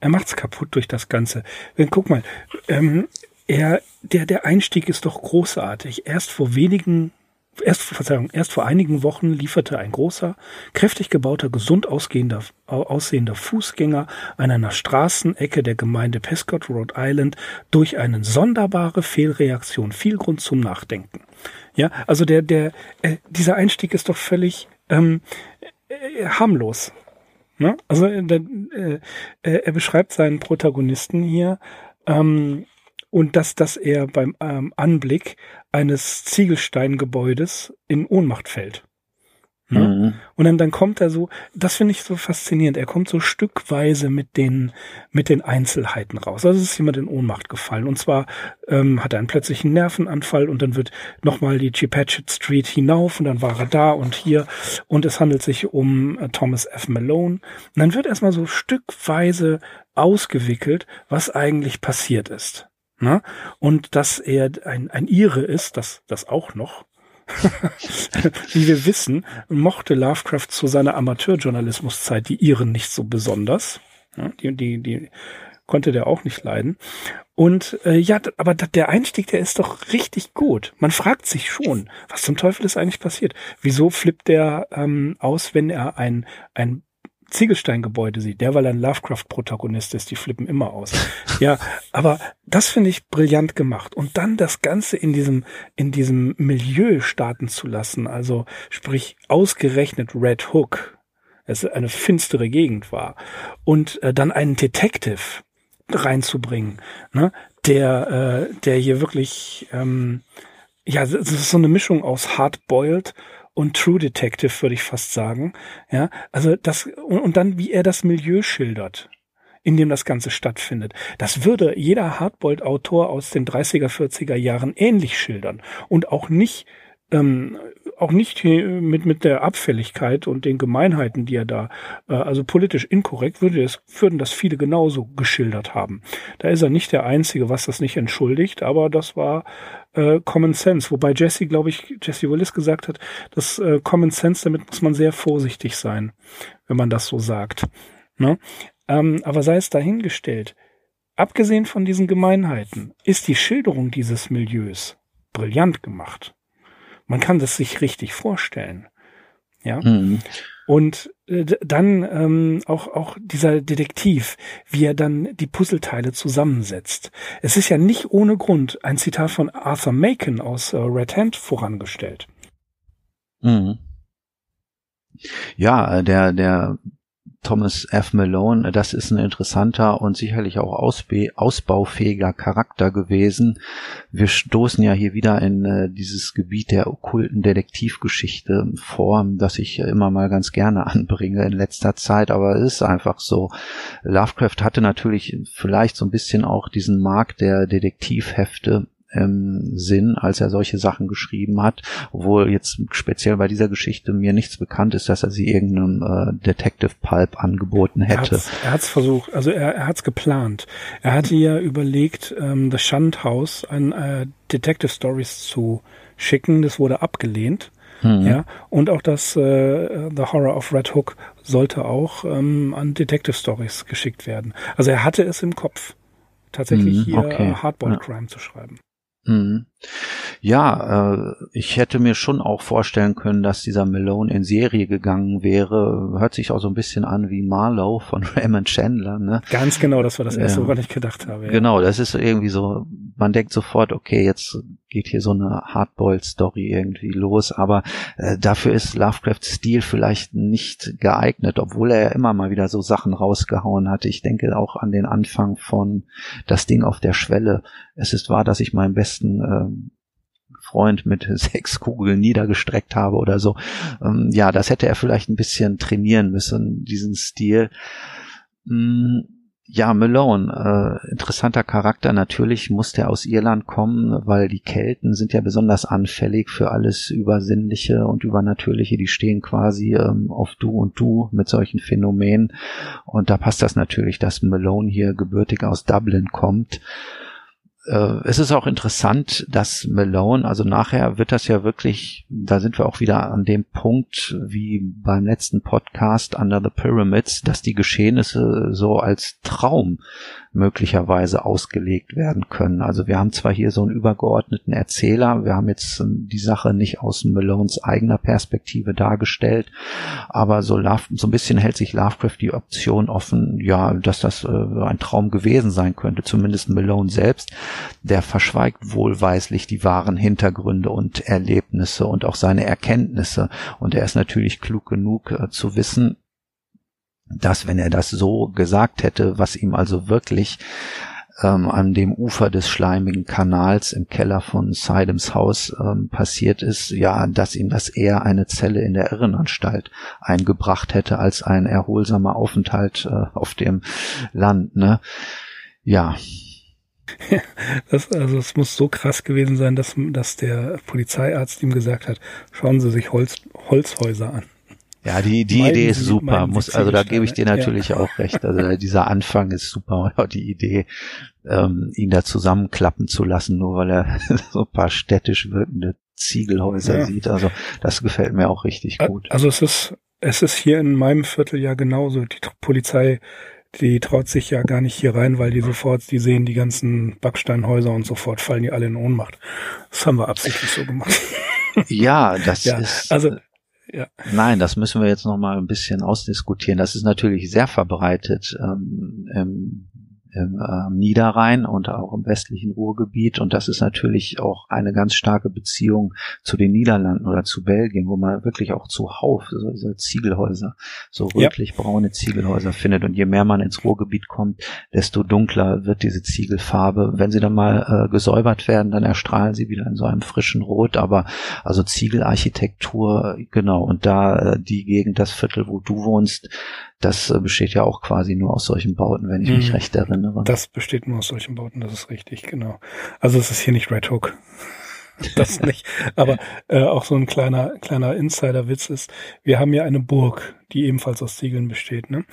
S2: Er macht's kaputt durch das Ganze. Guck mal, ähm, er, der, der Einstieg ist doch großartig. Erst vor wenigen, erst, Verzeihung, erst vor einigen Wochen lieferte ein großer, kräftig gebauter, gesund ausgehender, aussehender Fußgänger an einer Straßenecke der Gemeinde Prescott, Rhode Island, durch eine sonderbare Fehlreaktion viel Grund zum Nachdenken. Ja, also der, der, äh, dieser Einstieg ist doch völlig ähm, äh, harmlos. Ne? Also äh, äh, er beschreibt seinen Protagonisten hier ähm, und dass, dass er beim ähm, Anblick eines Ziegelsteingebäudes in Ohnmacht fällt. Ne? Mhm. Und dann, dann kommt er so, das finde ich so faszinierend, er kommt so stückweise mit den, mit den Einzelheiten raus. Also es ist jemand in Ohnmacht gefallen. Und zwar ähm, hat er einen plötzlichen Nervenanfall und dann wird nochmal die Chipatchet Street hinauf und dann war er da und hier und es handelt sich um äh, Thomas F. Malone. Und dann wird erstmal so stückweise ausgewickelt, was eigentlich passiert ist. Ne? Und dass er ein, ein Ire ist, das, das auch noch. Wie wir wissen, mochte Lovecraft zu seiner Amateurjournalismuszeit die Iren nicht so besonders. Ne? Die, die, die konnte der auch nicht leiden. Und äh, ja, aber der Einstieg, der ist doch richtig gut. Man fragt sich schon, was zum Teufel ist eigentlich passiert? Wieso flippt der ähm, aus, wenn er ein, ein Ziegelsteingebäude sieht, der weil ein Lovecraft-Protagonist ist, die flippen immer aus. ja, aber das finde ich brillant gemacht. Und dann das Ganze in diesem, in diesem Milieu starten zu lassen, also sprich ausgerechnet Red Hook, es eine finstere Gegend war, und äh, dann einen Detective reinzubringen, ne, der, äh, der hier wirklich, ähm, ja, es ist so eine Mischung aus Hardboiled und True Detective, würde ich fast sagen. Ja, also das, und, und dann, wie er das Milieu schildert in dem das Ganze stattfindet. Das würde jeder Hardboiled-Autor aus den 30er, 40er Jahren ähnlich schildern und auch nicht ähm, auch nicht mit mit der Abfälligkeit und den Gemeinheiten, die er da, äh, also politisch inkorrekt, würde es, würden das viele genauso geschildert haben. Da ist er nicht der Einzige, was das nicht entschuldigt, aber das war äh, Common Sense. Wobei Jesse, glaube ich, Jesse Willis gesagt hat, dass äh, Common Sense, damit muss man sehr vorsichtig sein, wenn man das so sagt. Ne? Ähm, aber sei es dahingestellt, abgesehen von diesen Gemeinheiten, ist die Schilderung dieses Milieus brillant gemacht. Man kann das sich richtig vorstellen. Ja. Mhm. Und äh, dann ähm, auch, auch dieser Detektiv, wie er dann die Puzzleteile zusammensetzt. Es ist ja nicht ohne Grund ein Zitat von Arthur Macon aus äh, Red Hand vorangestellt.
S3: Mhm. Ja, äh, der, der Thomas F. Malone, das ist ein interessanter und sicherlich auch ausbaufähiger Charakter gewesen. Wir stoßen ja hier wieder in äh, dieses Gebiet der okkulten Detektivgeschichte vor, das ich immer mal ganz gerne anbringe in letzter Zeit, aber es ist einfach so. Lovecraft hatte natürlich vielleicht so ein bisschen auch diesen Markt der Detektivhefte ähm, Sinn, als er solche Sachen geschrieben hat, obwohl jetzt speziell bei dieser Geschichte mir nichts bekannt ist, dass er sie irgendeinem äh, Detective Pulp angeboten hätte.
S2: Er hat es versucht, also er, er hat es geplant. Er hatte ja überlegt, ähm, The Shunt House an äh, Detective Stories zu schicken, das wurde abgelehnt. Mhm. Ja, und auch das äh, The Horror of Red Hook sollte auch ähm, an Detective Stories geschickt werden. Also er hatte es im Kopf, tatsächlich mhm, hier okay. Hardboiled ja. Crime zu schreiben.
S3: Mhm. Ja, äh, ich hätte mir schon auch vorstellen können, dass dieser Malone in Serie gegangen wäre. Hört sich auch so ein bisschen an wie Marlowe von Raymond Chandler. Ne?
S2: Ganz genau, das war das erste, ja. woran ich gedacht habe.
S3: Ja. Genau, das ist irgendwie so, man denkt sofort, okay, jetzt geht hier so eine Hardboiled-Story irgendwie los, aber äh, dafür ist Lovecrafts Stil vielleicht nicht geeignet, obwohl er ja immer mal wieder so Sachen rausgehauen hatte. Ich denke auch an den Anfang von Das Ding auf der Schwelle. Es ist wahr, dass ich meinen besten äh, Freund mit sechs Kugeln niedergestreckt habe oder so. Ähm, ja, das hätte er vielleicht ein bisschen trainieren müssen, diesen Stil. Mm ja, Malone, äh, interessanter Charakter. Natürlich muss der aus Irland kommen, weil die Kelten sind ja besonders anfällig für alles Übersinnliche und Übernatürliche. Die stehen quasi ähm, auf Du und Du mit solchen Phänomenen. Und da passt das natürlich, dass Malone hier gebürtig aus Dublin kommt äh, es ist auch interessant, dass Malone, also nachher wird das ja wirklich, da sind wir auch wieder an dem Punkt wie beim letzten Podcast Under the Pyramids, dass die Geschehnisse so als Traum möglicherweise ausgelegt werden können. Also wir haben zwar hier so einen übergeordneten Erzähler, wir haben jetzt ähm, die Sache nicht aus Malones eigener Perspektive dargestellt, aber so, Love, so ein bisschen hält sich Lovecraft die Option offen, ja, dass das äh, ein Traum gewesen sein könnte, zumindest Malone selbst, der verschweigt wohlweislich die wahren Hintergründe und Erlebnisse und auch seine Erkenntnisse und er ist natürlich klug genug äh, zu wissen, dass wenn er das so gesagt hätte, was ihm also wirklich ähm, an dem Ufer des schleimigen Kanals im Keller von Sidems Haus ähm, passiert ist, ja, dass ihm das eher eine Zelle in der Irrenanstalt eingebracht hätte als ein erholsamer Aufenthalt äh, auf dem Land, ne? Ja.
S2: Das, also es muss so krass gewesen sein, dass, dass der Polizeiarzt ihm gesagt hat, schauen Sie sich Holz, Holzhäuser an.
S3: Ja, die, die Idee ist super. Muss, also da gebe ich dir natürlich ja. auch recht. Also dieser Anfang ist super und die Idee, ähm, ihn da zusammenklappen zu lassen, nur weil er so ein paar städtisch wirkende Ziegelhäuser ja. sieht. Also das gefällt mir auch richtig gut.
S2: Also es ist, es ist hier in meinem Viertel ja genauso. Die Polizei, die traut sich ja gar nicht hier rein, weil die sofort, die sehen die ganzen Backsteinhäuser und sofort fallen die alle in Ohnmacht. Das haben wir absichtlich so gemacht.
S3: Ja, das ja, ist. Also ja. Nein, das müssen wir jetzt noch mal ein bisschen ausdiskutieren. Das ist natürlich sehr verbreitet ähm, im im äh, Niederrhein und auch im westlichen Ruhrgebiet. Und das ist natürlich auch eine ganz starke Beziehung zu den Niederlanden oder zu Belgien, wo man wirklich auch zuhauf so, so Ziegelhäuser, so rötlich ja. braune Ziegelhäuser findet. Und je mehr man ins Ruhrgebiet kommt, desto dunkler wird diese Ziegelfarbe. Wenn sie dann mal äh, gesäubert werden, dann erstrahlen sie wieder in so einem frischen Rot. Aber also Ziegelarchitektur, genau. Und da äh, die Gegend, das Viertel, wo du wohnst, das äh, besteht ja auch quasi nur aus solchen Bauten, wenn ich mich mhm. recht erinnere.
S2: Das besteht nur aus solchen Bauten, das ist richtig, genau. Also es ist hier nicht Red Hook. das nicht. Aber äh, auch so ein kleiner, kleiner Insider-Witz ist, wir haben ja eine Burg, die ebenfalls aus Ziegeln besteht. Ne?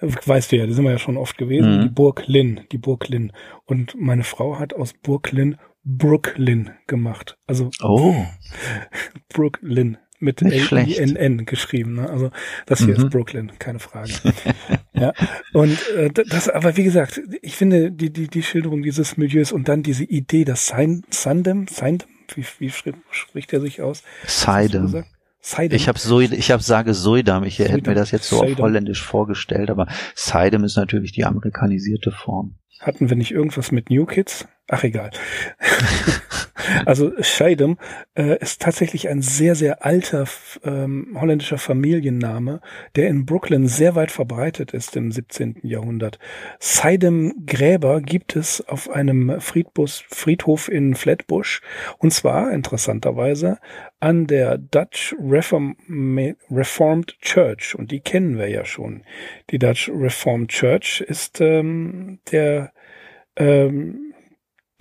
S2: Weißt du ja, da sind wir ja schon oft gewesen. Mhm. Die Burg Lynn, die Burg Lynn. Und meine Frau hat aus Burg Lynn Brooklyn gemacht. Also
S3: oh.
S2: Brooklyn mit L-I-N-N geschrieben. Ne? Also das hier mhm. ist Brooklyn, keine Frage. ja. Und äh, das, aber wie gesagt, ich finde die, die, die Schilderung dieses Milieus und dann diese Idee, dass Sandem, Sandem wie, wie spricht er sich aus?
S3: Seidem. Seidem. Ich habe so, ich habe sage Soidam. Ich Soidam. hätte mir das jetzt so Seidem. auf Holländisch vorgestellt, aber Seidem ist natürlich die amerikanisierte Form.
S2: Hatten wir nicht irgendwas mit New Kids? Ach egal. also Scheidem äh, ist tatsächlich ein sehr, sehr alter ähm, holländischer Familienname, der in Brooklyn sehr weit verbreitet ist im 17. Jahrhundert. Seidem Gräber gibt es auf einem Friedbus, Friedhof in Flatbush und zwar interessanterweise an der Dutch Reform, Reformed Church und die kennen wir ja schon. Die Dutch Reformed Church ist ähm, der ähm,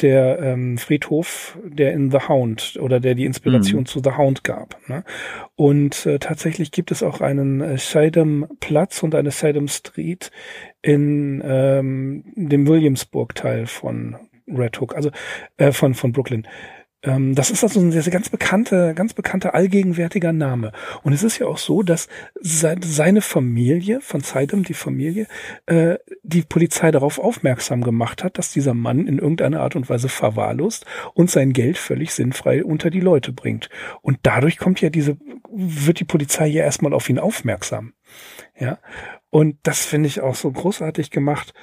S2: der ähm, Friedhof, der in The Hound oder der die Inspiration mhm. zu The Hound gab. Ne? Und äh, tatsächlich gibt es auch einen äh, Scheidem Platz und eine Scheidem Street in ähm, dem Williamsburg-Teil von Red Hook, also äh, von von Brooklyn. Ähm, das ist also ein sehr, sehr ganz bekannter, ganz bekannter allgegenwärtiger Name. Und es ist ja auch so, dass seine Familie, von Seidem, die Familie, äh, die Polizei darauf aufmerksam gemacht hat, dass dieser Mann in irgendeiner Art und Weise verwahrlost und sein Geld völlig sinnfrei unter die Leute bringt. Und dadurch kommt ja diese, wird die Polizei ja erstmal auf ihn aufmerksam. Ja. Und das finde ich auch so großartig gemacht.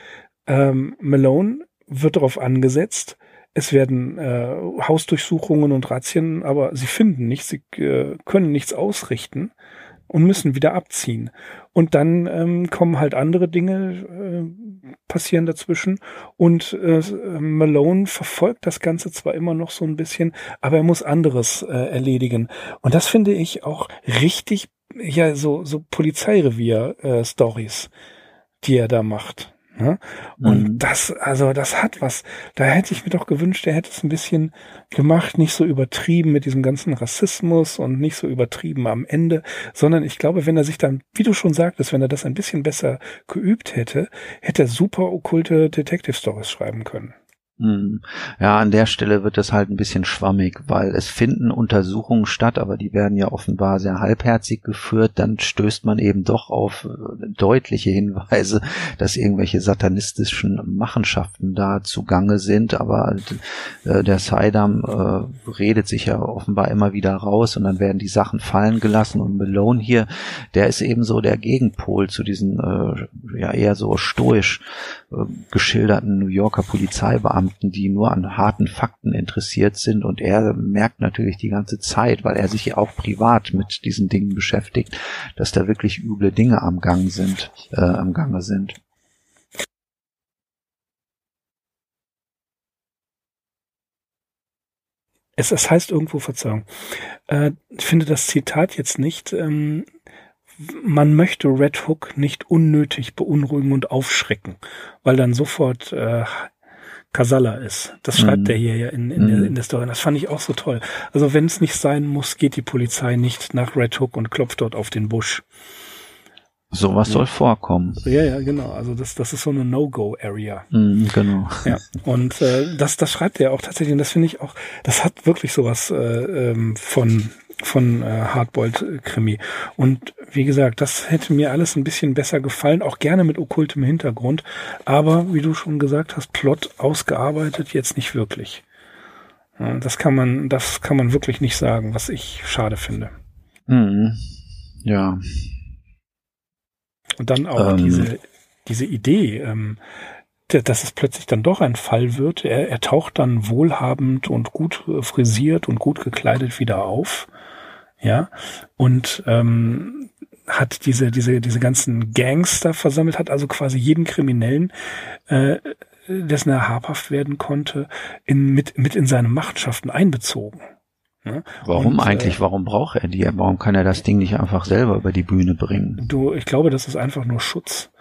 S2: Ähm, Malone wird darauf angesetzt, es werden äh, Hausdurchsuchungen und Razzien, aber sie finden nichts, sie äh, können nichts ausrichten und müssen wieder abziehen. Und dann ähm, kommen halt andere Dinge, äh, passieren dazwischen und äh, Malone verfolgt das Ganze zwar immer noch so ein bisschen, aber er muss anderes äh, erledigen. Und das finde ich auch richtig, ja, so, so Polizeirevier-Stories, äh, die er da macht. Ne? Und mhm. das, also das hat was. Da hätte ich mir doch gewünscht, er hätte es ein bisschen gemacht, nicht so übertrieben mit diesem ganzen Rassismus und nicht so übertrieben am Ende, sondern ich glaube, wenn er sich dann, wie du schon sagtest, wenn er das ein bisschen besser geübt hätte, hätte er super okkulte Detective Stories schreiben können.
S3: Hm. Ja, an der Stelle wird es halt ein bisschen schwammig, weil es finden Untersuchungen statt, aber die werden ja offenbar sehr halbherzig geführt. Dann stößt man eben doch auf äh, deutliche Hinweise, dass irgendwelche satanistischen Machenschaften da zugange sind. Aber äh, der Saidam äh, redet sich ja offenbar immer wieder raus und dann werden die Sachen fallen gelassen. Und Malone hier, der ist eben so der Gegenpol zu diesen äh, ja eher so stoisch äh, geschilderten New Yorker Polizeibeamten Beamten, die nur an harten Fakten interessiert sind und er merkt natürlich die ganze Zeit, weil er sich auch privat mit diesen Dingen beschäftigt, dass da wirklich üble Dinge am Gang sind, äh, am Gange sind.
S2: Es, es heißt irgendwo Verzeihung. Äh, ich finde das Zitat jetzt nicht. Ähm, man möchte Red Hook nicht unnötig beunruhigen und aufschrecken, weil dann sofort äh, Kasala ist. Das schreibt mhm. er hier ja in, in, mhm. der, in der Story. Das fand ich auch so toll. Also wenn es nicht sein muss, geht die Polizei nicht nach Red Hook und klopft dort auf den Busch.
S3: Sowas ja. soll vorkommen.
S2: Ja, ja, genau. Also das, das ist so eine No-Go-Area.
S3: Mm, genau.
S2: Ja. Und äh, das, das schreibt er auch tatsächlich. Und das finde ich auch, das hat wirklich sowas äh, ähm, von von äh, Hardboiled-Krimi. Und wie gesagt, das hätte mir alles ein bisschen besser gefallen, auch gerne mit okkultem Hintergrund. Aber wie du schon gesagt hast, Plot ausgearbeitet jetzt nicht wirklich. Das kann man, das kann man wirklich nicht sagen, was ich schade finde.
S3: Mhm. Ja.
S2: Und dann auch ähm. diese, diese Idee, ähm, dass es plötzlich dann doch ein Fall wird. Er, er taucht dann wohlhabend und gut frisiert und gut gekleidet wieder auf ja, und ähm, hat diese, diese, diese ganzen Gangster versammelt, hat also quasi jeden Kriminellen, äh, dessen er habhaft werden konnte, in, mit, mit in seine Machtschaften einbezogen.
S3: Ja? Warum und, äh, eigentlich? Äh, Warum braucht er die? Warum kann er das Ding nicht einfach selber über die Bühne bringen?
S2: Du, ich glaube, das ist einfach nur Schutz.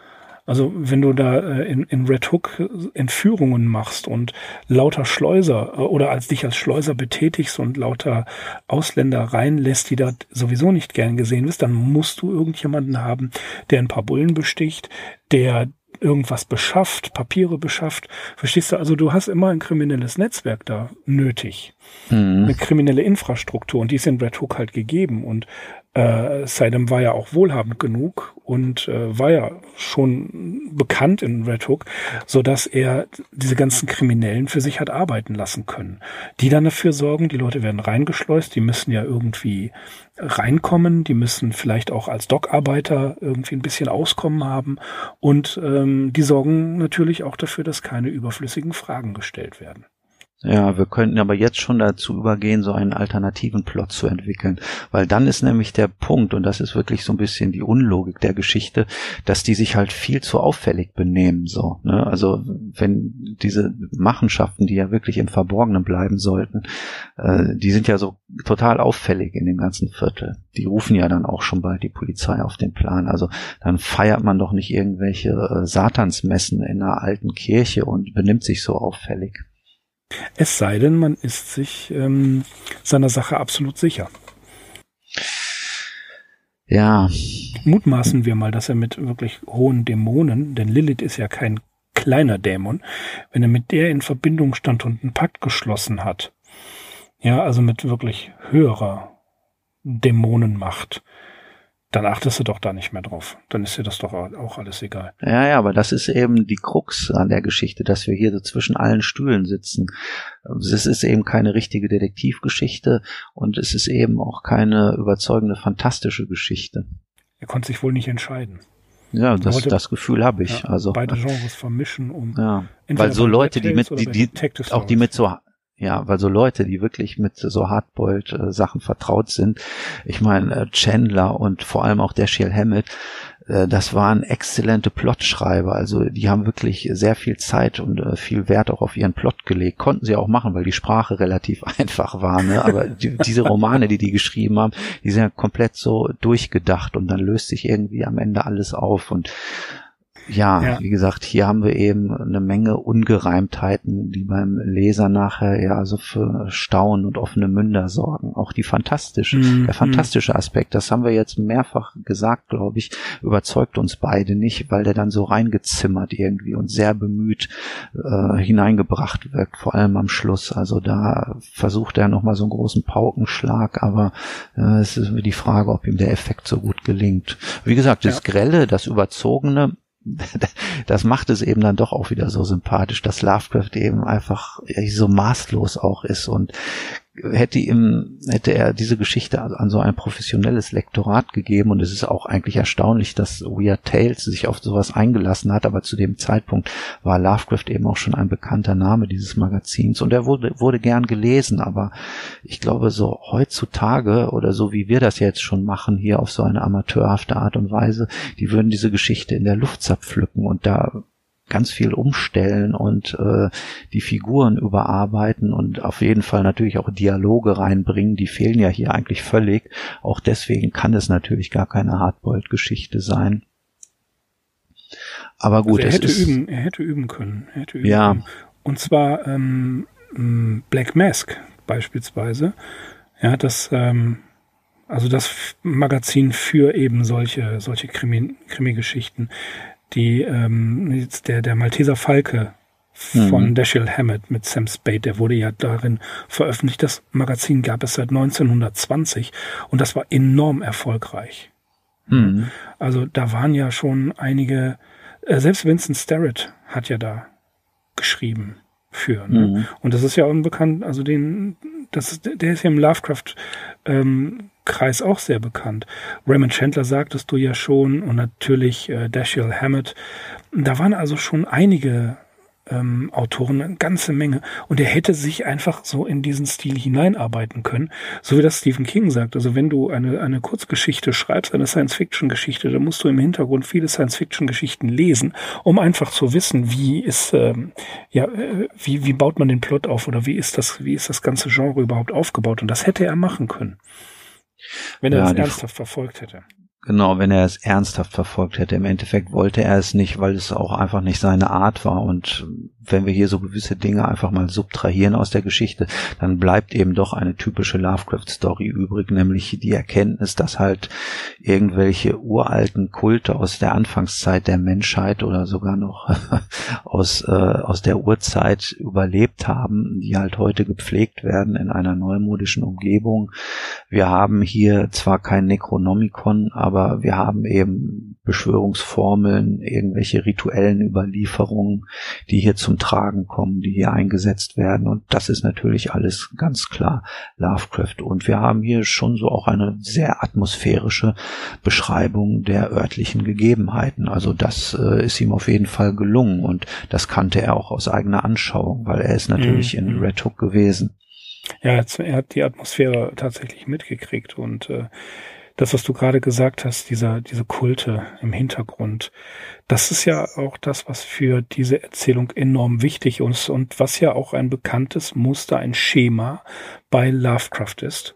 S2: Also wenn du da äh, in, in Red Hook Entführungen machst und lauter Schleuser äh, oder als dich als Schleuser betätigst und lauter Ausländer reinlässt, die da sowieso nicht gern gesehen bist, dann musst du irgendjemanden haben, der ein paar Bullen besticht, der irgendwas beschafft, Papiere beschafft. Verstehst du? Also du hast immer ein kriminelles Netzwerk da nötig. Mhm. Eine kriminelle Infrastruktur und die ist in Red Hook halt gegeben. Und Äh, Salem war ja auch wohlhabend genug und äh, war ja schon bekannt in Red Hook, so dass er diese ganzen Kriminellen für sich hat arbeiten lassen können. Die dann dafür sorgen, die Leute werden reingeschleust, die müssen ja irgendwie reinkommen, die müssen vielleicht auch als Dockarbeiter irgendwie ein bisschen Auskommen haben und ähm, die sorgen natürlich auch dafür, dass keine überflüssigen Fragen gestellt werden.
S3: Ja, wir könnten aber jetzt schon dazu übergehen, so einen alternativen Plot zu entwickeln, weil dann ist nämlich der Punkt, und das ist wirklich so ein bisschen die Unlogik der Geschichte, dass die sich halt viel zu auffällig benehmen, so, ne? Also, wenn diese Machenschaften, die ja wirklich im Verborgenen bleiben sollten, äh, die sind ja so total auffällig in dem ganzen Viertel. Die rufen ja dann auch schon bald die Polizei auf den Plan. Also, dann feiert man doch nicht irgendwelche äh, Satansmessen in einer alten Kirche und benimmt sich so auffällig.
S2: Es sei denn, man ist sich ähm, seiner Sache absolut sicher.
S3: Ja.
S2: Mutmaßen wir mal, dass er mit wirklich hohen Dämonen, denn Lilith ist ja kein kleiner Dämon, wenn er mit der in Verbindung stand und einen Pakt geschlossen hat, ja, also mit wirklich höherer Dämonenmacht, dann achtest du doch da nicht mehr drauf. Dann ist dir das doch auch alles egal.
S3: Ja, ja, aber das ist eben die Krux an der Geschichte, dass wir hier so zwischen allen Stühlen sitzen. Es ist eben keine richtige Detektivgeschichte und es ist eben auch keine überzeugende fantastische Geschichte.
S2: Er konnte sich wohl nicht entscheiden.
S3: Ja, das, wollte, das Gefühl habe ich. Ja, also
S2: beide Genres vermischen, um
S3: ja, weil so Leute, die mit die, die auch die mit so ja, weil so Leute, die wirklich mit so Hardboiled äh, Sachen vertraut sind, ich meine äh, Chandler und vor allem auch der Dashiell Hammett, äh, das waren exzellente Plotschreiber. Also die haben wirklich sehr viel Zeit und viel Wert auch auf ihren Plot gelegt. Konnten sie auch machen, weil die Sprache relativ einfach war. Ne? Aber die, diese Romane, die die geschrieben haben, die sind ja komplett so durchgedacht und dann löst sich irgendwie am Ende alles auf und ja, ja, wie gesagt, hier haben wir eben eine Menge Ungereimtheiten, die beim Leser nachher ja also für Staunen und offene Münder sorgen. Auch die fantastische, mm, der fantastische Aspekt, das haben wir jetzt mehrfach gesagt, glaube ich, überzeugt uns beide nicht, weil der dann so reingezimmert irgendwie und sehr bemüht äh, hineingebracht wirkt, vor allem am Schluss. Also da versucht er nochmal so einen großen Paukenschlag, aber äh, es ist die Frage, ob ihm der Effekt so gut gelingt. Wie gesagt, das ja. Grelle, das Überzogene, das macht es eben dann doch auch wieder so sympathisch, dass Lovecraft eben einfach so maßlos auch ist und hätte ihm, hätte er diese Geschichte an so ein professionelles Lektorat gegeben und es ist auch eigentlich erstaunlich, dass Weird Tales sich auf sowas eingelassen hat, aber zu dem Zeitpunkt war Lovecraft eben auch schon ein bekannter Name dieses Magazins und er wurde, wurde gern gelesen, aber ich glaube so heutzutage oder so wie wir das jetzt schon machen hier auf so eine amateurhafte Art und Weise, die würden diese Geschichte in der Luft zerpflücken und da ganz viel umstellen und äh, die Figuren überarbeiten und auf jeden Fall natürlich auch Dialoge reinbringen. Die fehlen ja hier eigentlich völlig. Auch deswegen kann es natürlich gar keine Hardboiled-Geschichte sein. Aber gut,
S2: also er hätte üben, er hätte üben können. Hätte üben
S3: ja.
S2: Können. Und zwar ähm, Black Mask beispielsweise. Ja, das ähm, also das Magazin für eben solche solche Krimi, Krimi-Geschichten die ähm, der der Malteser Falke von mhm. Dashiell Hammett mit Sam Spade, der wurde ja darin veröffentlicht. Das Magazin gab es seit 1920 und das war enorm erfolgreich. Mhm. Also da waren ja schon einige, äh, selbst Vincent Starrett hat ja da geschrieben für. Ne? Mhm. Und das ist ja unbekannt, also den, das ist, der ist ja im Lovecraft ähm, Kreis auch sehr bekannt. Raymond Chandler sagtest du ja schon und natürlich äh, Dashiell Hammett. Da waren also schon einige ähm, Autoren, eine ganze Menge. Und er hätte sich einfach so in diesen Stil hineinarbeiten können, so wie das Stephen King sagt. Also wenn du eine, eine Kurzgeschichte schreibst, eine Science-Fiction-Geschichte, dann musst du im Hintergrund viele Science-Fiction-Geschichten lesen, um einfach zu wissen, wie ist, ähm, ja, äh, wie, wie baut man den Plot auf oder wie ist das, wie ist das ganze Genre überhaupt aufgebaut. Und das hätte er machen können wenn er ja, das ernsthaft verfolgt hätte.
S3: Genau, wenn er es ernsthaft verfolgt hätte. Im Endeffekt wollte er es nicht, weil es auch einfach nicht seine Art war. Und wenn wir hier so gewisse Dinge einfach mal subtrahieren aus der Geschichte, dann bleibt eben doch eine typische Lovecraft-Story übrig, nämlich die Erkenntnis, dass halt irgendwelche uralten Kulte aus der Anfangszeit der Menschheit oder sogar noch aus, äh, aus der Urzeit überlebt haben, die halt heute gepflegt werden in einer neumodischen Umgebung. Wir haben hier zwar kein Necronomicon, aber wir haben eben Beschwörungsformeln, irgendwelche rituellen Überlieferungen, die hier zum Tragen kommen, die hier eingesetzt werden. Und das ist natürlich alles ganz klar Lovecraft. Und wir haben hier schon so auch eine sehr atmosphärische Beschreibung der örtlichen Gegebenheiten. Also das äh, ist ihm auf jeden Fall gelungen und das kannte er auch aus eigener Anschauung, weil er ist natürlich mhm. in Red Hook gewesen.
S2: Ja, er hat die Atmosphäre tatsächlich mitgekriegt und äh, das, was du gerade gesagt hast, dieser, diese Kulte im Hintergrund, das ist ja auch das, was für diese Erzählung enorm wichtig ist und was ja auch ein bekanntes Muster, ein Schema bei Lovecraft ist.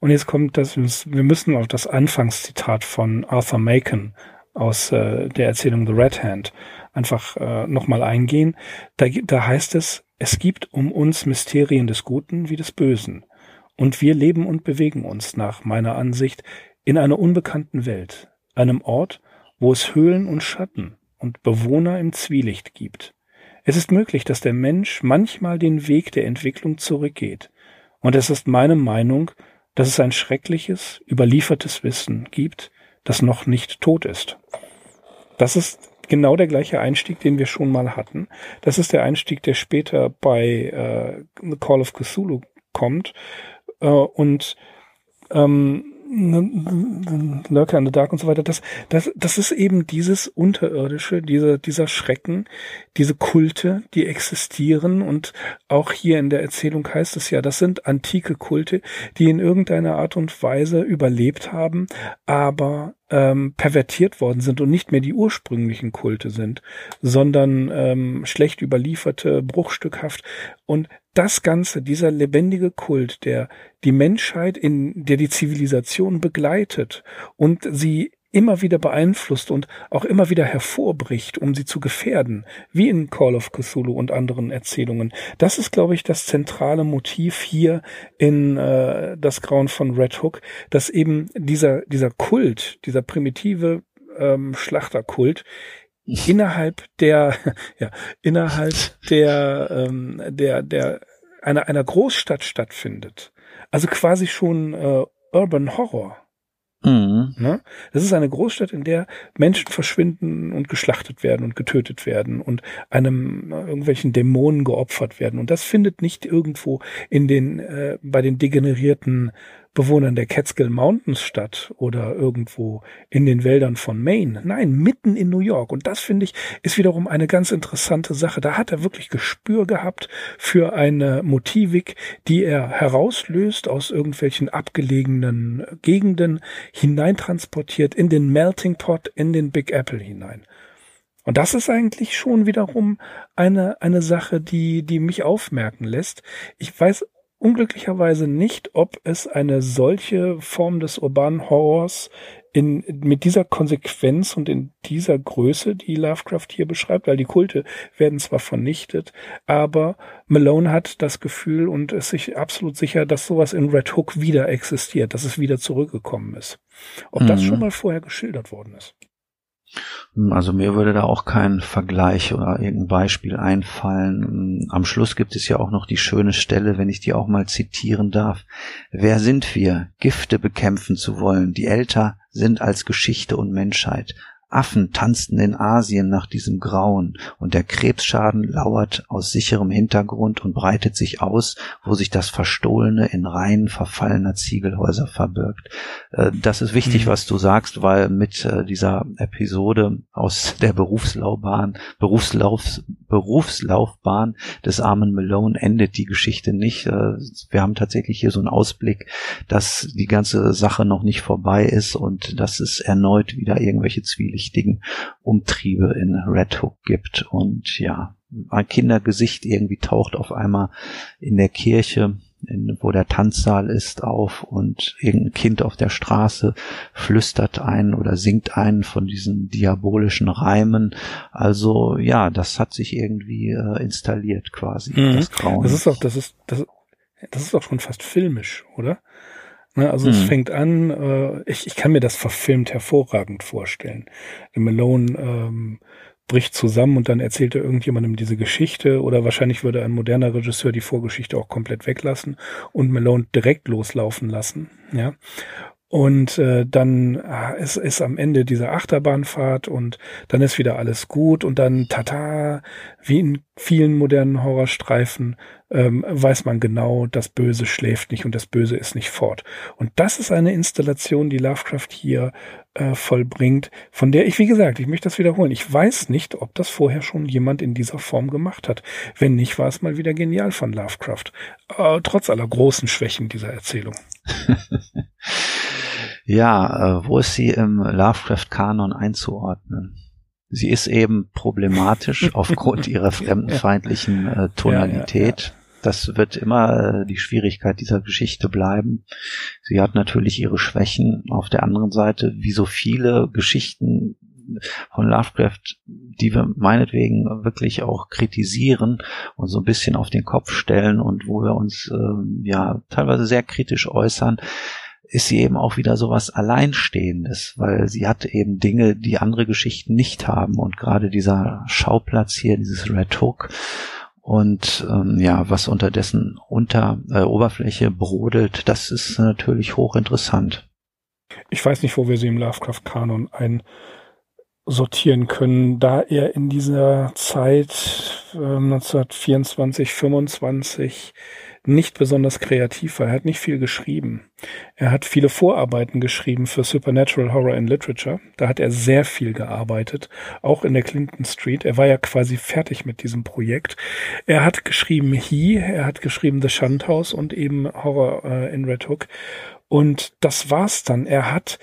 S2: Und jetzt kommt das, wir müssen auf das Anfangszitat von Arthur Macon aus äh, der Erzählung The Red Hand einfach äh, nochmal eingehen. Da, da heißt es, es gibt um uns Mysterien des Guten wie des Bösen. Und wir leben und bewegen uns nach meiner Ansicht in einer unbekannten Welt, einem Ort, wo es Höhlen und Schatten und Bewohner im Zwielicht gibt. Es ist möglich, dass der Mensch manchmal den Weg der Entwicklung zurückgeht. Und es ist meine Meinung, dass es ein schreckliches, überliefertes Wissen gibt, das noch nicht tot ist. Das ist genau der gleiche Einstieg, den wir schon mal hatten. Das ist der Einstieg, der später bei äh, The Call of Cthulhu kommt. Äh, und ähm, Lurker in the Dark und so weiter, das, das, das ist eben dieses Unterirdische, dieser, dieser Schrecken, diese Kulte, die existieren und auch hier in der Erzählung heißt es ja, das sind antike Kulte, die in irgendeiner Art und Weise überlebt haben, aber ähm, pervertiert worden sind und nicht mehr die ursprünglichen Kulte sind, sondern ähm, schlecht überlieferte, bruchstückhaft. Und das Ganze, dieser lebendige Kult, der die Menschheit in, der die Zivilisation begleitet und sie immer wieder beeinflusst und auch immer wieder hervorbricht, um sie zu gefährden, wie in Call of Cthulhu und anderen Erzählungen. Das ist, glaube ich, das zentrale Motiv hier in äh, das Grauen von Red Hook, dass eben dieser, dieser Kult, dieser primitive ähm, Schlachterkult innerhalb der, ja, innerhalb der, ähm, der, der, einer, einer Großstadt stattfindet. Also quasi schon äh, Urban Horror. Mhm. Ne? Das ist eine Großstadt, in der Menschen verschwinden und geschlachtet werden und getötet werden und einem äh, irgendwelchen Dämonen geopfert werden. Und das findet nicht irgendwo in den äh, bei den degenerierten Bewohnern der Catskill Mountains statt oder irgendwo in den Wäldern von Maine. Nein, mitten in New York. Und das finde ich ist wiederum eine ganz interessante Sache. Da hat er wirklich Gespür gehabt für eine Motivik, die er herauslöst aus irgendwelchen abgelegenen Gegenden, hineintransportiert in den Melting Pot, in den Big Apple hinein. Und das ist eigentlich schon wiederum eine, eine Sache, die, die mich aufmerken lässt. Ich weiß unglücklicherweise nicht, ob es eine solche Form des urbanen Horrors in, mit dieser Konsequenz und in dieser Größe, die Lovecraft hier beschreibt, weil die Kulte werden zwar vernichtet, aber Malone hat das Gefühl und ist sich absolut sicher, dass sowas in Red Hook wieder existiert, dass es wieder zurückgekommen ist. Ob mhm. das schon mal vorher geschildert worden ist.
S3: Also mir würde da auch kein Vergleich oder irgendein Beispiel einfallen. Am Schluss gibt es ja auch noch die schöne Stelle, wenn ich die auch mal zitieren darf. Wer sind wir, Gifte bekämpfen zu wollen, die älter sind als Geschichte und Menschheit? Affen tanzten in Asien nach diesem Grauen, und der Krebsschaden lauert aus sicherem Hintergrund und breitet sich aus, wo sich das Verstohlene in Reihen verfallener Ziegelhäuser verbirgt. Äh, das ist wichtig, mhm. was du sagst, weil mit äh, dieser Episode aus der Berufslaufbahn, Berufslauf, Berufslaufbahn des armen Malone endet die Geschichte nicht. Äh, wir haben tatsächlich hier so einen Ausblick, dass die ganze Sache noch nicht vorbei ist und dass es erneut wieder irgendwelche Zwielichtigen Umtriebe in Red Hook gibt. Und ja, ein Kindergesicht irgendwie taucht auf einmal in der Kirche in, wo der Tanzsaal ist, auf und irgendein Kind auf der Straße flüstert einen oder singt einen von diesen diabolischen Reimen. Also ja, das hat sich irgendwie äh, installiert quasi.
S2: Mhm. Das Grauen. Das ist auch, das ist, das, das ist auch schon fast filmisch, oder? Ne, also mhm. es fängt an, äh, ich, ich kann mir das verfilmt hervorragend vorstellen. Malone ähm, bricht zusammen und dann erzählt er irgendjemandem diese Geschichte oder wahrscheinlich würde ein moderner Regisseur die Vorgeschichte auch komplett weglassen und Malone direkt loslaufen lassen, ja. Und äh, dann äh, ist, ist am Ende diese Achterbahnfahrt und dann ist wieder alles gut und dann tata, wie in vielen modernen Horrorstreifen, ähm, weiß man genau, das Böse schläft nicht und das Böse ist nicht fort. Und das ist eine Installation, die Lovecraft hier äh, vollbringt, von der ich, wie gesagt, ich möchte das wiederholen. Ich weiß nicht, ob das vorher schon jemand in dieser Form gemacht hat. Wenn nicht, war es mal wieder genial von Lovecraft. Äh, trotz aller großen Schwächen dieser Erzählung.
S3: ja, äh, wo ist sie im Lovecraft-Kanon einzuordnen? Sie ist eben problematisch aufgrund ihrer fremdenfeindlichen äh, Tonalität. Ja, ja, ja. Das wird immer äh, die Schwierigkeit dieser Geschichte bleiben. Sie hat natürlich ihre Schwächen. Auf der anderen Seite, wie so viele Geschichten von Lovecraft, die wir meinetwegen wirklich auch kritisieren und so ein bisschen auf den Kopf stellen und wo wir uns äh, ja teilweise sehr kritisch äußern, ist sie eben auch wieder sowas Alleinstehendes, weil sie hat eben Dinge, die andere Geschichten nicht haben und gerade dieser Schauplatz hier, dieses Red Hook, und ähm, ja, was unterdessen unter äh, Oberfläche brodelt, das ist natürlich hochinteressant.
S2: Ich weiß nicht, wo wir sie im Lovecraft-Kanon einsortieren können, da er in dieser Zeit äh, 1924, 25 nicht besonders kreativ war. Er hat nicht viel geschrieben. Er hat viele Vorarbeiten geschrieben für Supernatural Horror in Literature. Da hat er sehr viel gearbeitet, auch in der Clinton Street. Er war ja quasi fertig mit diesem Projekt. Er hat geschrieben He, er hat geschrieben The Shunt House und eben Horror äh, in Red Hook. Und das war's dann. Er hat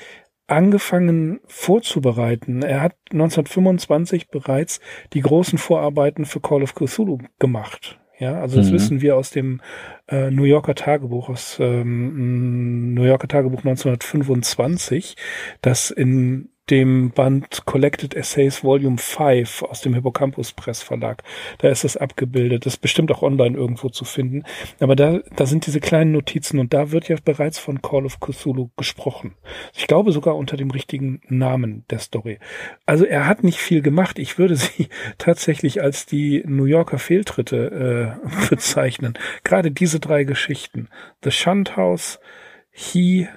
S2: angefangen vorzubereiten. Er hat 1925 bereits die großen Vorarbeiten für Call of Cthulhu gemacht. Ja, also das mhm. wissen wir aus dem äh, New Yorker Tagebuch, aus ähm, New Yorker Tagebuch 1925, dass in dem Band Collected Essays Volume 5 aus dem Hippocampus Press Verlag. Da ist das abgebildet. Das ist bestimmt auch online irgendwo zu finden. Aber da, da sind diese kleinen Notizen und da wird ja bereits von Call of Cthulhu gesprochen. Ich glaube sogar unter dem richtigen Namen der Story. Also er hat nicht viel gemacht. Ich würde sie tatsächlich als die New Yorker Fehltritte äh, bezeichnen. Gerade diese drei Geschichten. The Shunt House, He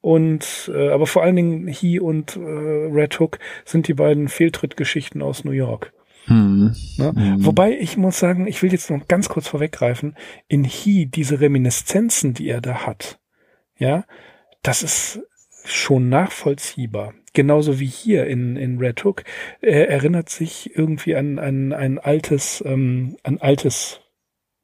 S2: und äh, aber vor allen Dingen He und äh, Red Hook sind die beiden Fehltrittgeschichten aus New York. Hm. Ne? Hm. Wobei ich muss sagen, ich will jetzt noch ganz kurz vorweggreifen, in He diese Reminiszenzen, die er da hat, ja, das ist schon nachvollziehbar. Genauso wie hier in, in Red Hook. Er erinnert sich irgendwie an, an ein altes, ähm, ein altes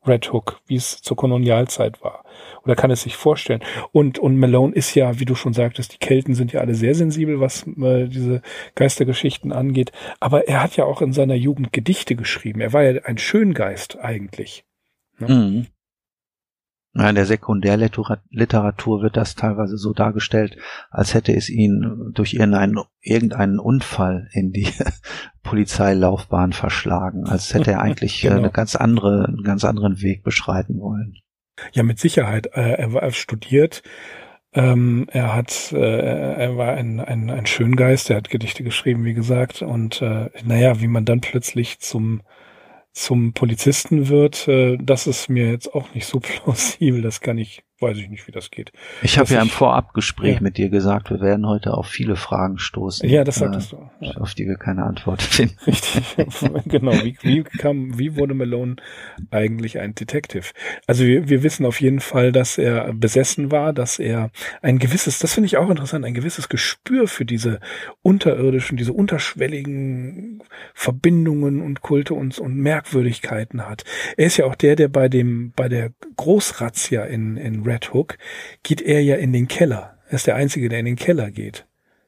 S2: Red Hook, wie es zur Kolonialzeit war. Oder kann es sich vorstellen. Und, und Malone ist ja, wie du schon sagtest, die Kelten sind ja alle sehr sensibel, was äh, diese Geistergeschichten angeht. Aber er hat ja auch in seiner Jugend Gedichte geschrieben. Er war ja ein Schöngeist eigentlich.
S3: Ne? Mhm. In der Sekundärliteratur wird das teilweise so dargestellt, als hätte es ihn durch irgendeinen, irgendeinen Unfall in die Polizeilaufbahn verschlagen, als hätte er eigentlich genau. eine ganz andere, einen ganz anderen Weg beschreiten wollen.
S2: Ja, mit Sicherheit. Äh, er war studiert. Ähm, er hat, äh, er war ein, ein, ein Schöngeist. Er hat Gedichte geschrieben, wie gesagt. Und äh, naja, wie man dann plötzlich zum zum Polizisten wird, äh, das ist mir jetzt auch nicht so plausibel. Das kann ich weiß ich nicht, wie das geht.
S3: Ich habe ja im Vorabgespräch ja. mit dir gesagt, wir werden heute auf viele Fragen stoßen.
S2: Ja, das sagtest äh,
S3: du. Ja. Auf die wir keine Antwort finden.
S2: Richtig, genau. Wie, wie, kam, wie wurde Malone eigentlich ein Detective? Also wir, wir wissen auf jeden Fall, dass er besessen war, dass er ein gewisses, das finde ich auch interessant, ein gewisses Gespür für diese unterirdischen, diese unterschwelligen Verbindungen und Kulte und, und Merkwürdigkeiten hat. Er ist ja auch der, der bei dem, bei der Großrazzia in, in Red Hook, geht er ja in den Keller. Er ist der Einzige, der in den Keller geht.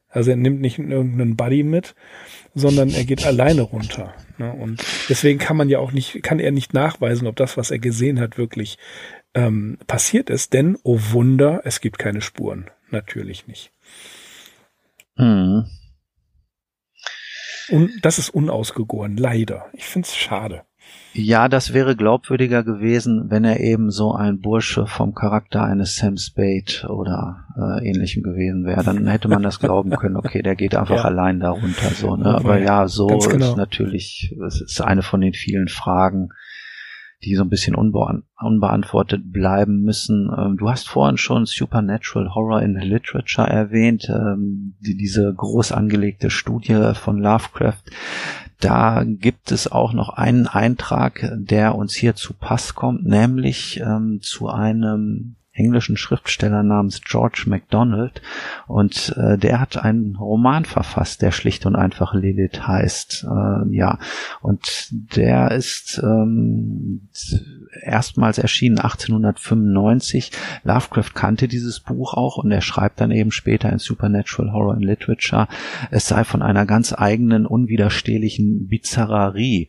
S2: Also er nimmt nicht irgendeinen Buddy mit, sondern er geht alleine runter. Ne? Und deswegen kann man ja auch nicht, kann er nicht nachweisen, ob das, was er gesehen hat, wirklich ähm, passiert ist, denn, oh Wunder, es gibt keine Spuren. Natürlich nicht. Hm. Und das ist unausgegoren, leider. Ich finde es schade.
S3: Ja, das wäre glaubwürdiger gewesen, wenn er eben so ein Bursche vom Charakter eines Sam Spade oder äh, ähnlichem gewesen wäre. Dann hätte man das glauben können, okay, der geht einfach ja. allein darunter. So, ne? Aber ja, so genau. ist natürlich, es ist eine von den vielen Fragen, die so ein bisschen unbe unbeantwortet bleiben müssen. Ähm, du hast vorhin schon Supernatural Horror in the Literature erwähnt, ähm, die, diese groß angelegte Studie von Lovecraft. Da gibt es auch noch einen Eintrag, der uns hier zu Pass kommt, nämlich ähm, zu einem englischen Schriftsteller namens George MacDonald und äh, der hat einen Roman verfasst, der schlicht und einfach Lilith heißt. Äh, ja, und der ist ähm, erstmals erschienen 1895. Lovecraft kannte dieses Buch auch und er schreibt dann eben später in Supernatural Horror and Literature, es sei von einer ganz eigenen, unwiderstehlichen Bizarrerie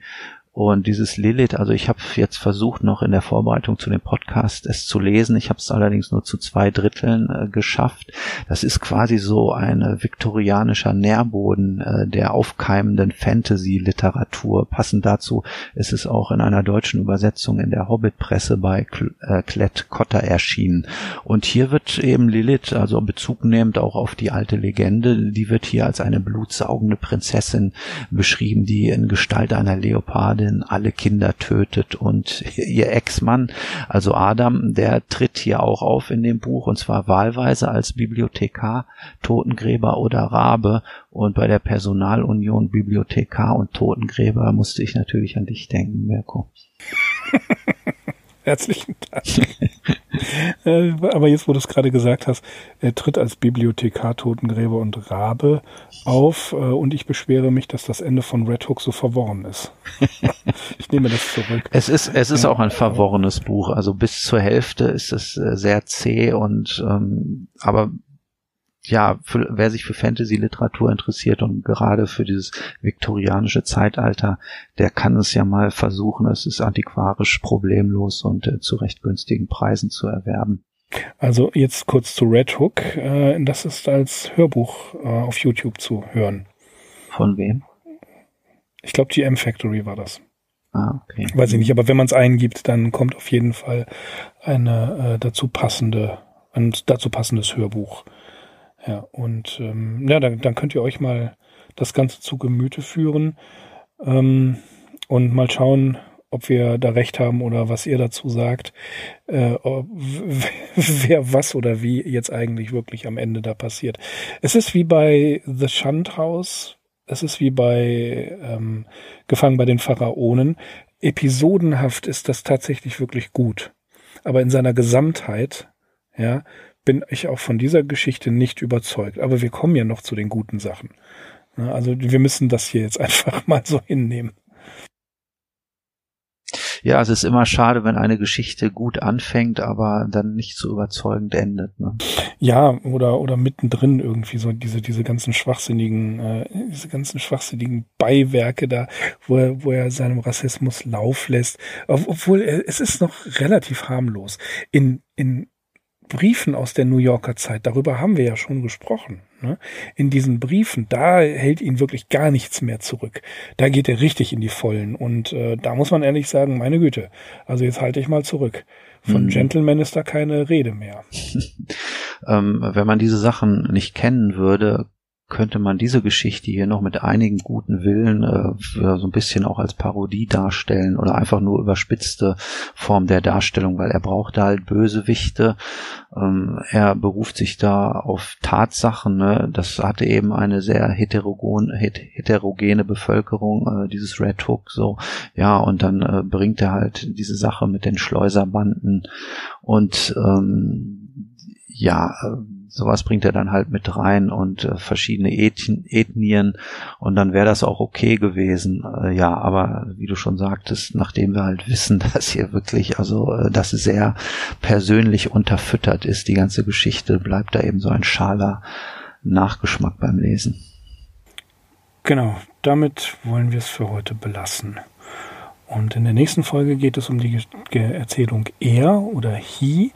S3: und dieses Lilith, also ich habe jetzt versucht, noch in der Vorbereitung zu dem Podcast es zu lesen. Ich habe es allerdings nur zu zwei Dritteln äh, geschafft. Das ist quasi so ein äh, viktorianischer Nährboden äh, der aufkeimenden Fantasy-Literatur. Passend dazu ist es auch in einer deutschen Übersetzung in der Hobbit-Presse bei äh, Klett Cotta erschienen. Und hier wird eben Lilith, also Bezug nehmend auch auf die alte Legende, die wird hier als eine blutsaugende Prinzessin beschrieben, die in Gestalt einer Leoparde Freundin alle Kinder tötet und ihr Ex-Mann, also Adam, der tritt hier auch auf in dem Buch und zwar wahlweise als Bibliothekar, Totengräber oder Rabe und bei der Personalunion Bibliothekar und Totengräber musste ich natürlich an dich denken, Mirko.
S2: Herzlichen Dank. Äh, aber jetzt, wo du es gerade gesagt hast, er tritt als Bibliothekar, Totengräber und Rabe auf äh, und ich beschwere mich, dass das Ende von Red Hook so verworren ist. ich nehme das zurück.
S3: Es ist, es ist auch ein verworrenes Buch. Also bis zur Hälfte ist es äh, sehr zäh und ähm, aber ja, für, wer sich für Fantasy-Literatur interessiert und gerade für dieses viktorianische Zeitalter, der kann es ja mal versuchen. Es ist antiquarisch problemlos und äh, zu recht günstigen Preisen zu erwerben.
S2: Also jetzt kurz zu Red Hook. Äh, das ist als Hörbuch äh, auf YouTube zu hören.
S3: Von wem?
S2: Ich glaube, GM Factory war das.
S3: Ah, okay.
S2: Weiß ich nicht, aber wenn man es eingibt, dann kommt auf jeden Fall eine äh, dazu passende, ein dazu passendes Hörbuch ja, und ähm, ja, dann, dann könnt ihr euch mal das Ganze zu Gemüte führen ähm, und mal schauen, ob wir da recht haben oder was ihr dazu sagt, äh, wer was oder wie jetzt eigentlich wirklich am Ende da passiert. Es ist wie bei The Shunt House, es ist wie bei ähm, Gefangen bei den Pharaonen. Episodenhaft ist das tatsächlich wirklich gut. Aber in seiner Gesamtheit, ja, bin ich auch von dieser Geschichte nicht überzeugt. Aber wir kommen ja noch zu den guten Sachen. Also wir müssen das hier jetzt einfach mal so hinnehmen.
S3: Ja, es ist immer schade, wenn eine Geschichte gut anfängt, aber dann nicht so überzeugend endet. Ne?
S2: Ja, oder oder mittendrin irgendwie so diese diese ganzen schwachsinnigen äh, diese ganzen schwachsinnigen Beiwerke da, wo er wo er seinem Rassismus Lauf lässt, obwohl er, es ist noch relativ harmlos. In in Briefen aus der New Yorker Zeit, darüber haben wir ja schon gesprochen. Ne? In diesen Briefen, da hält ihn wirklich gar nichts mehr zurück. Da geht er richtig in die Vollen. Und äh, da muss man ehrlich sagen, meine Güte, also jetzt halte ich mal zurück. Von mhm. Gentleman ist da keine Rede mehr.
S3: ähm, wenn man diese Sachen nicht kennen würde, könnte man diese Geschichte hier noch mit einigen guten Willen äh, so ein bisschen auch als Parodie darstellen oder einfach nur überspitzte Form der Darstellung, weil er braucht da halt Bösewichte. Ähm, er beruft sich da auf Tatsachen. Ne? Das hatte eben eine sehr heterogen, heterogene Bevölkerung, äh, dieses Red Hook so. Ja, und dann äh, bringt er halt diese Sache mit den Schleuserbanden und ähm, ja, äh, sowas bringt er dann halt mit rein und äh, verschiedene Ethen, Ethnien und dann wäre das auch okay gewesen. Äh, ja, aber wie du schon sagtest, nachdem wir halt wissen, dass hier wirklich, also äh, das sehr persönlich unterfüttert ist, die ganze Geschichte, bleibt da eben so ein schaler Nachgeschmack beim Lesen.
S2: Genau, damit wollen wir es für heute belassen. Und in der nächsten Folge geht es um die Erzählung Er oder He,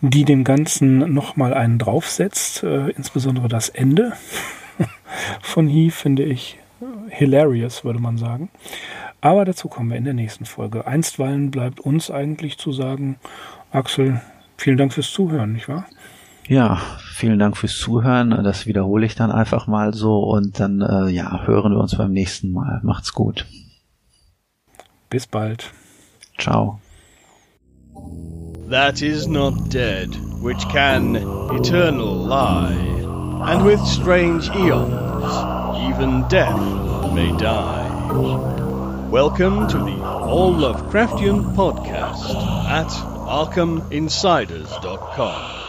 S2: die dem Ganzen nochmal einen draufsetzt, äh, insbesondere das Ende von He finde ich hilarious, würde man sagen. Aber dazu kommen wir in der nächsten Folge. Einstweilen bleibt uns eigentlich zu sagen, Axel, vielen Dank fürs Zuhören, nicht wahr?
S3: Ja, vielen Dank fürs Zuhören. Das wiederhole ich dann einfach mal so und dann äh, ja, hören wir uns beim nächsten Mal. Macht's gut.
S2: Bis bald.
S3: Ciao.
S1: That is not dead, which can eternal lie, and with strange eons, even death may die. Welcome to the All Lovecraftian Podcast at ArkhamInsiders.com.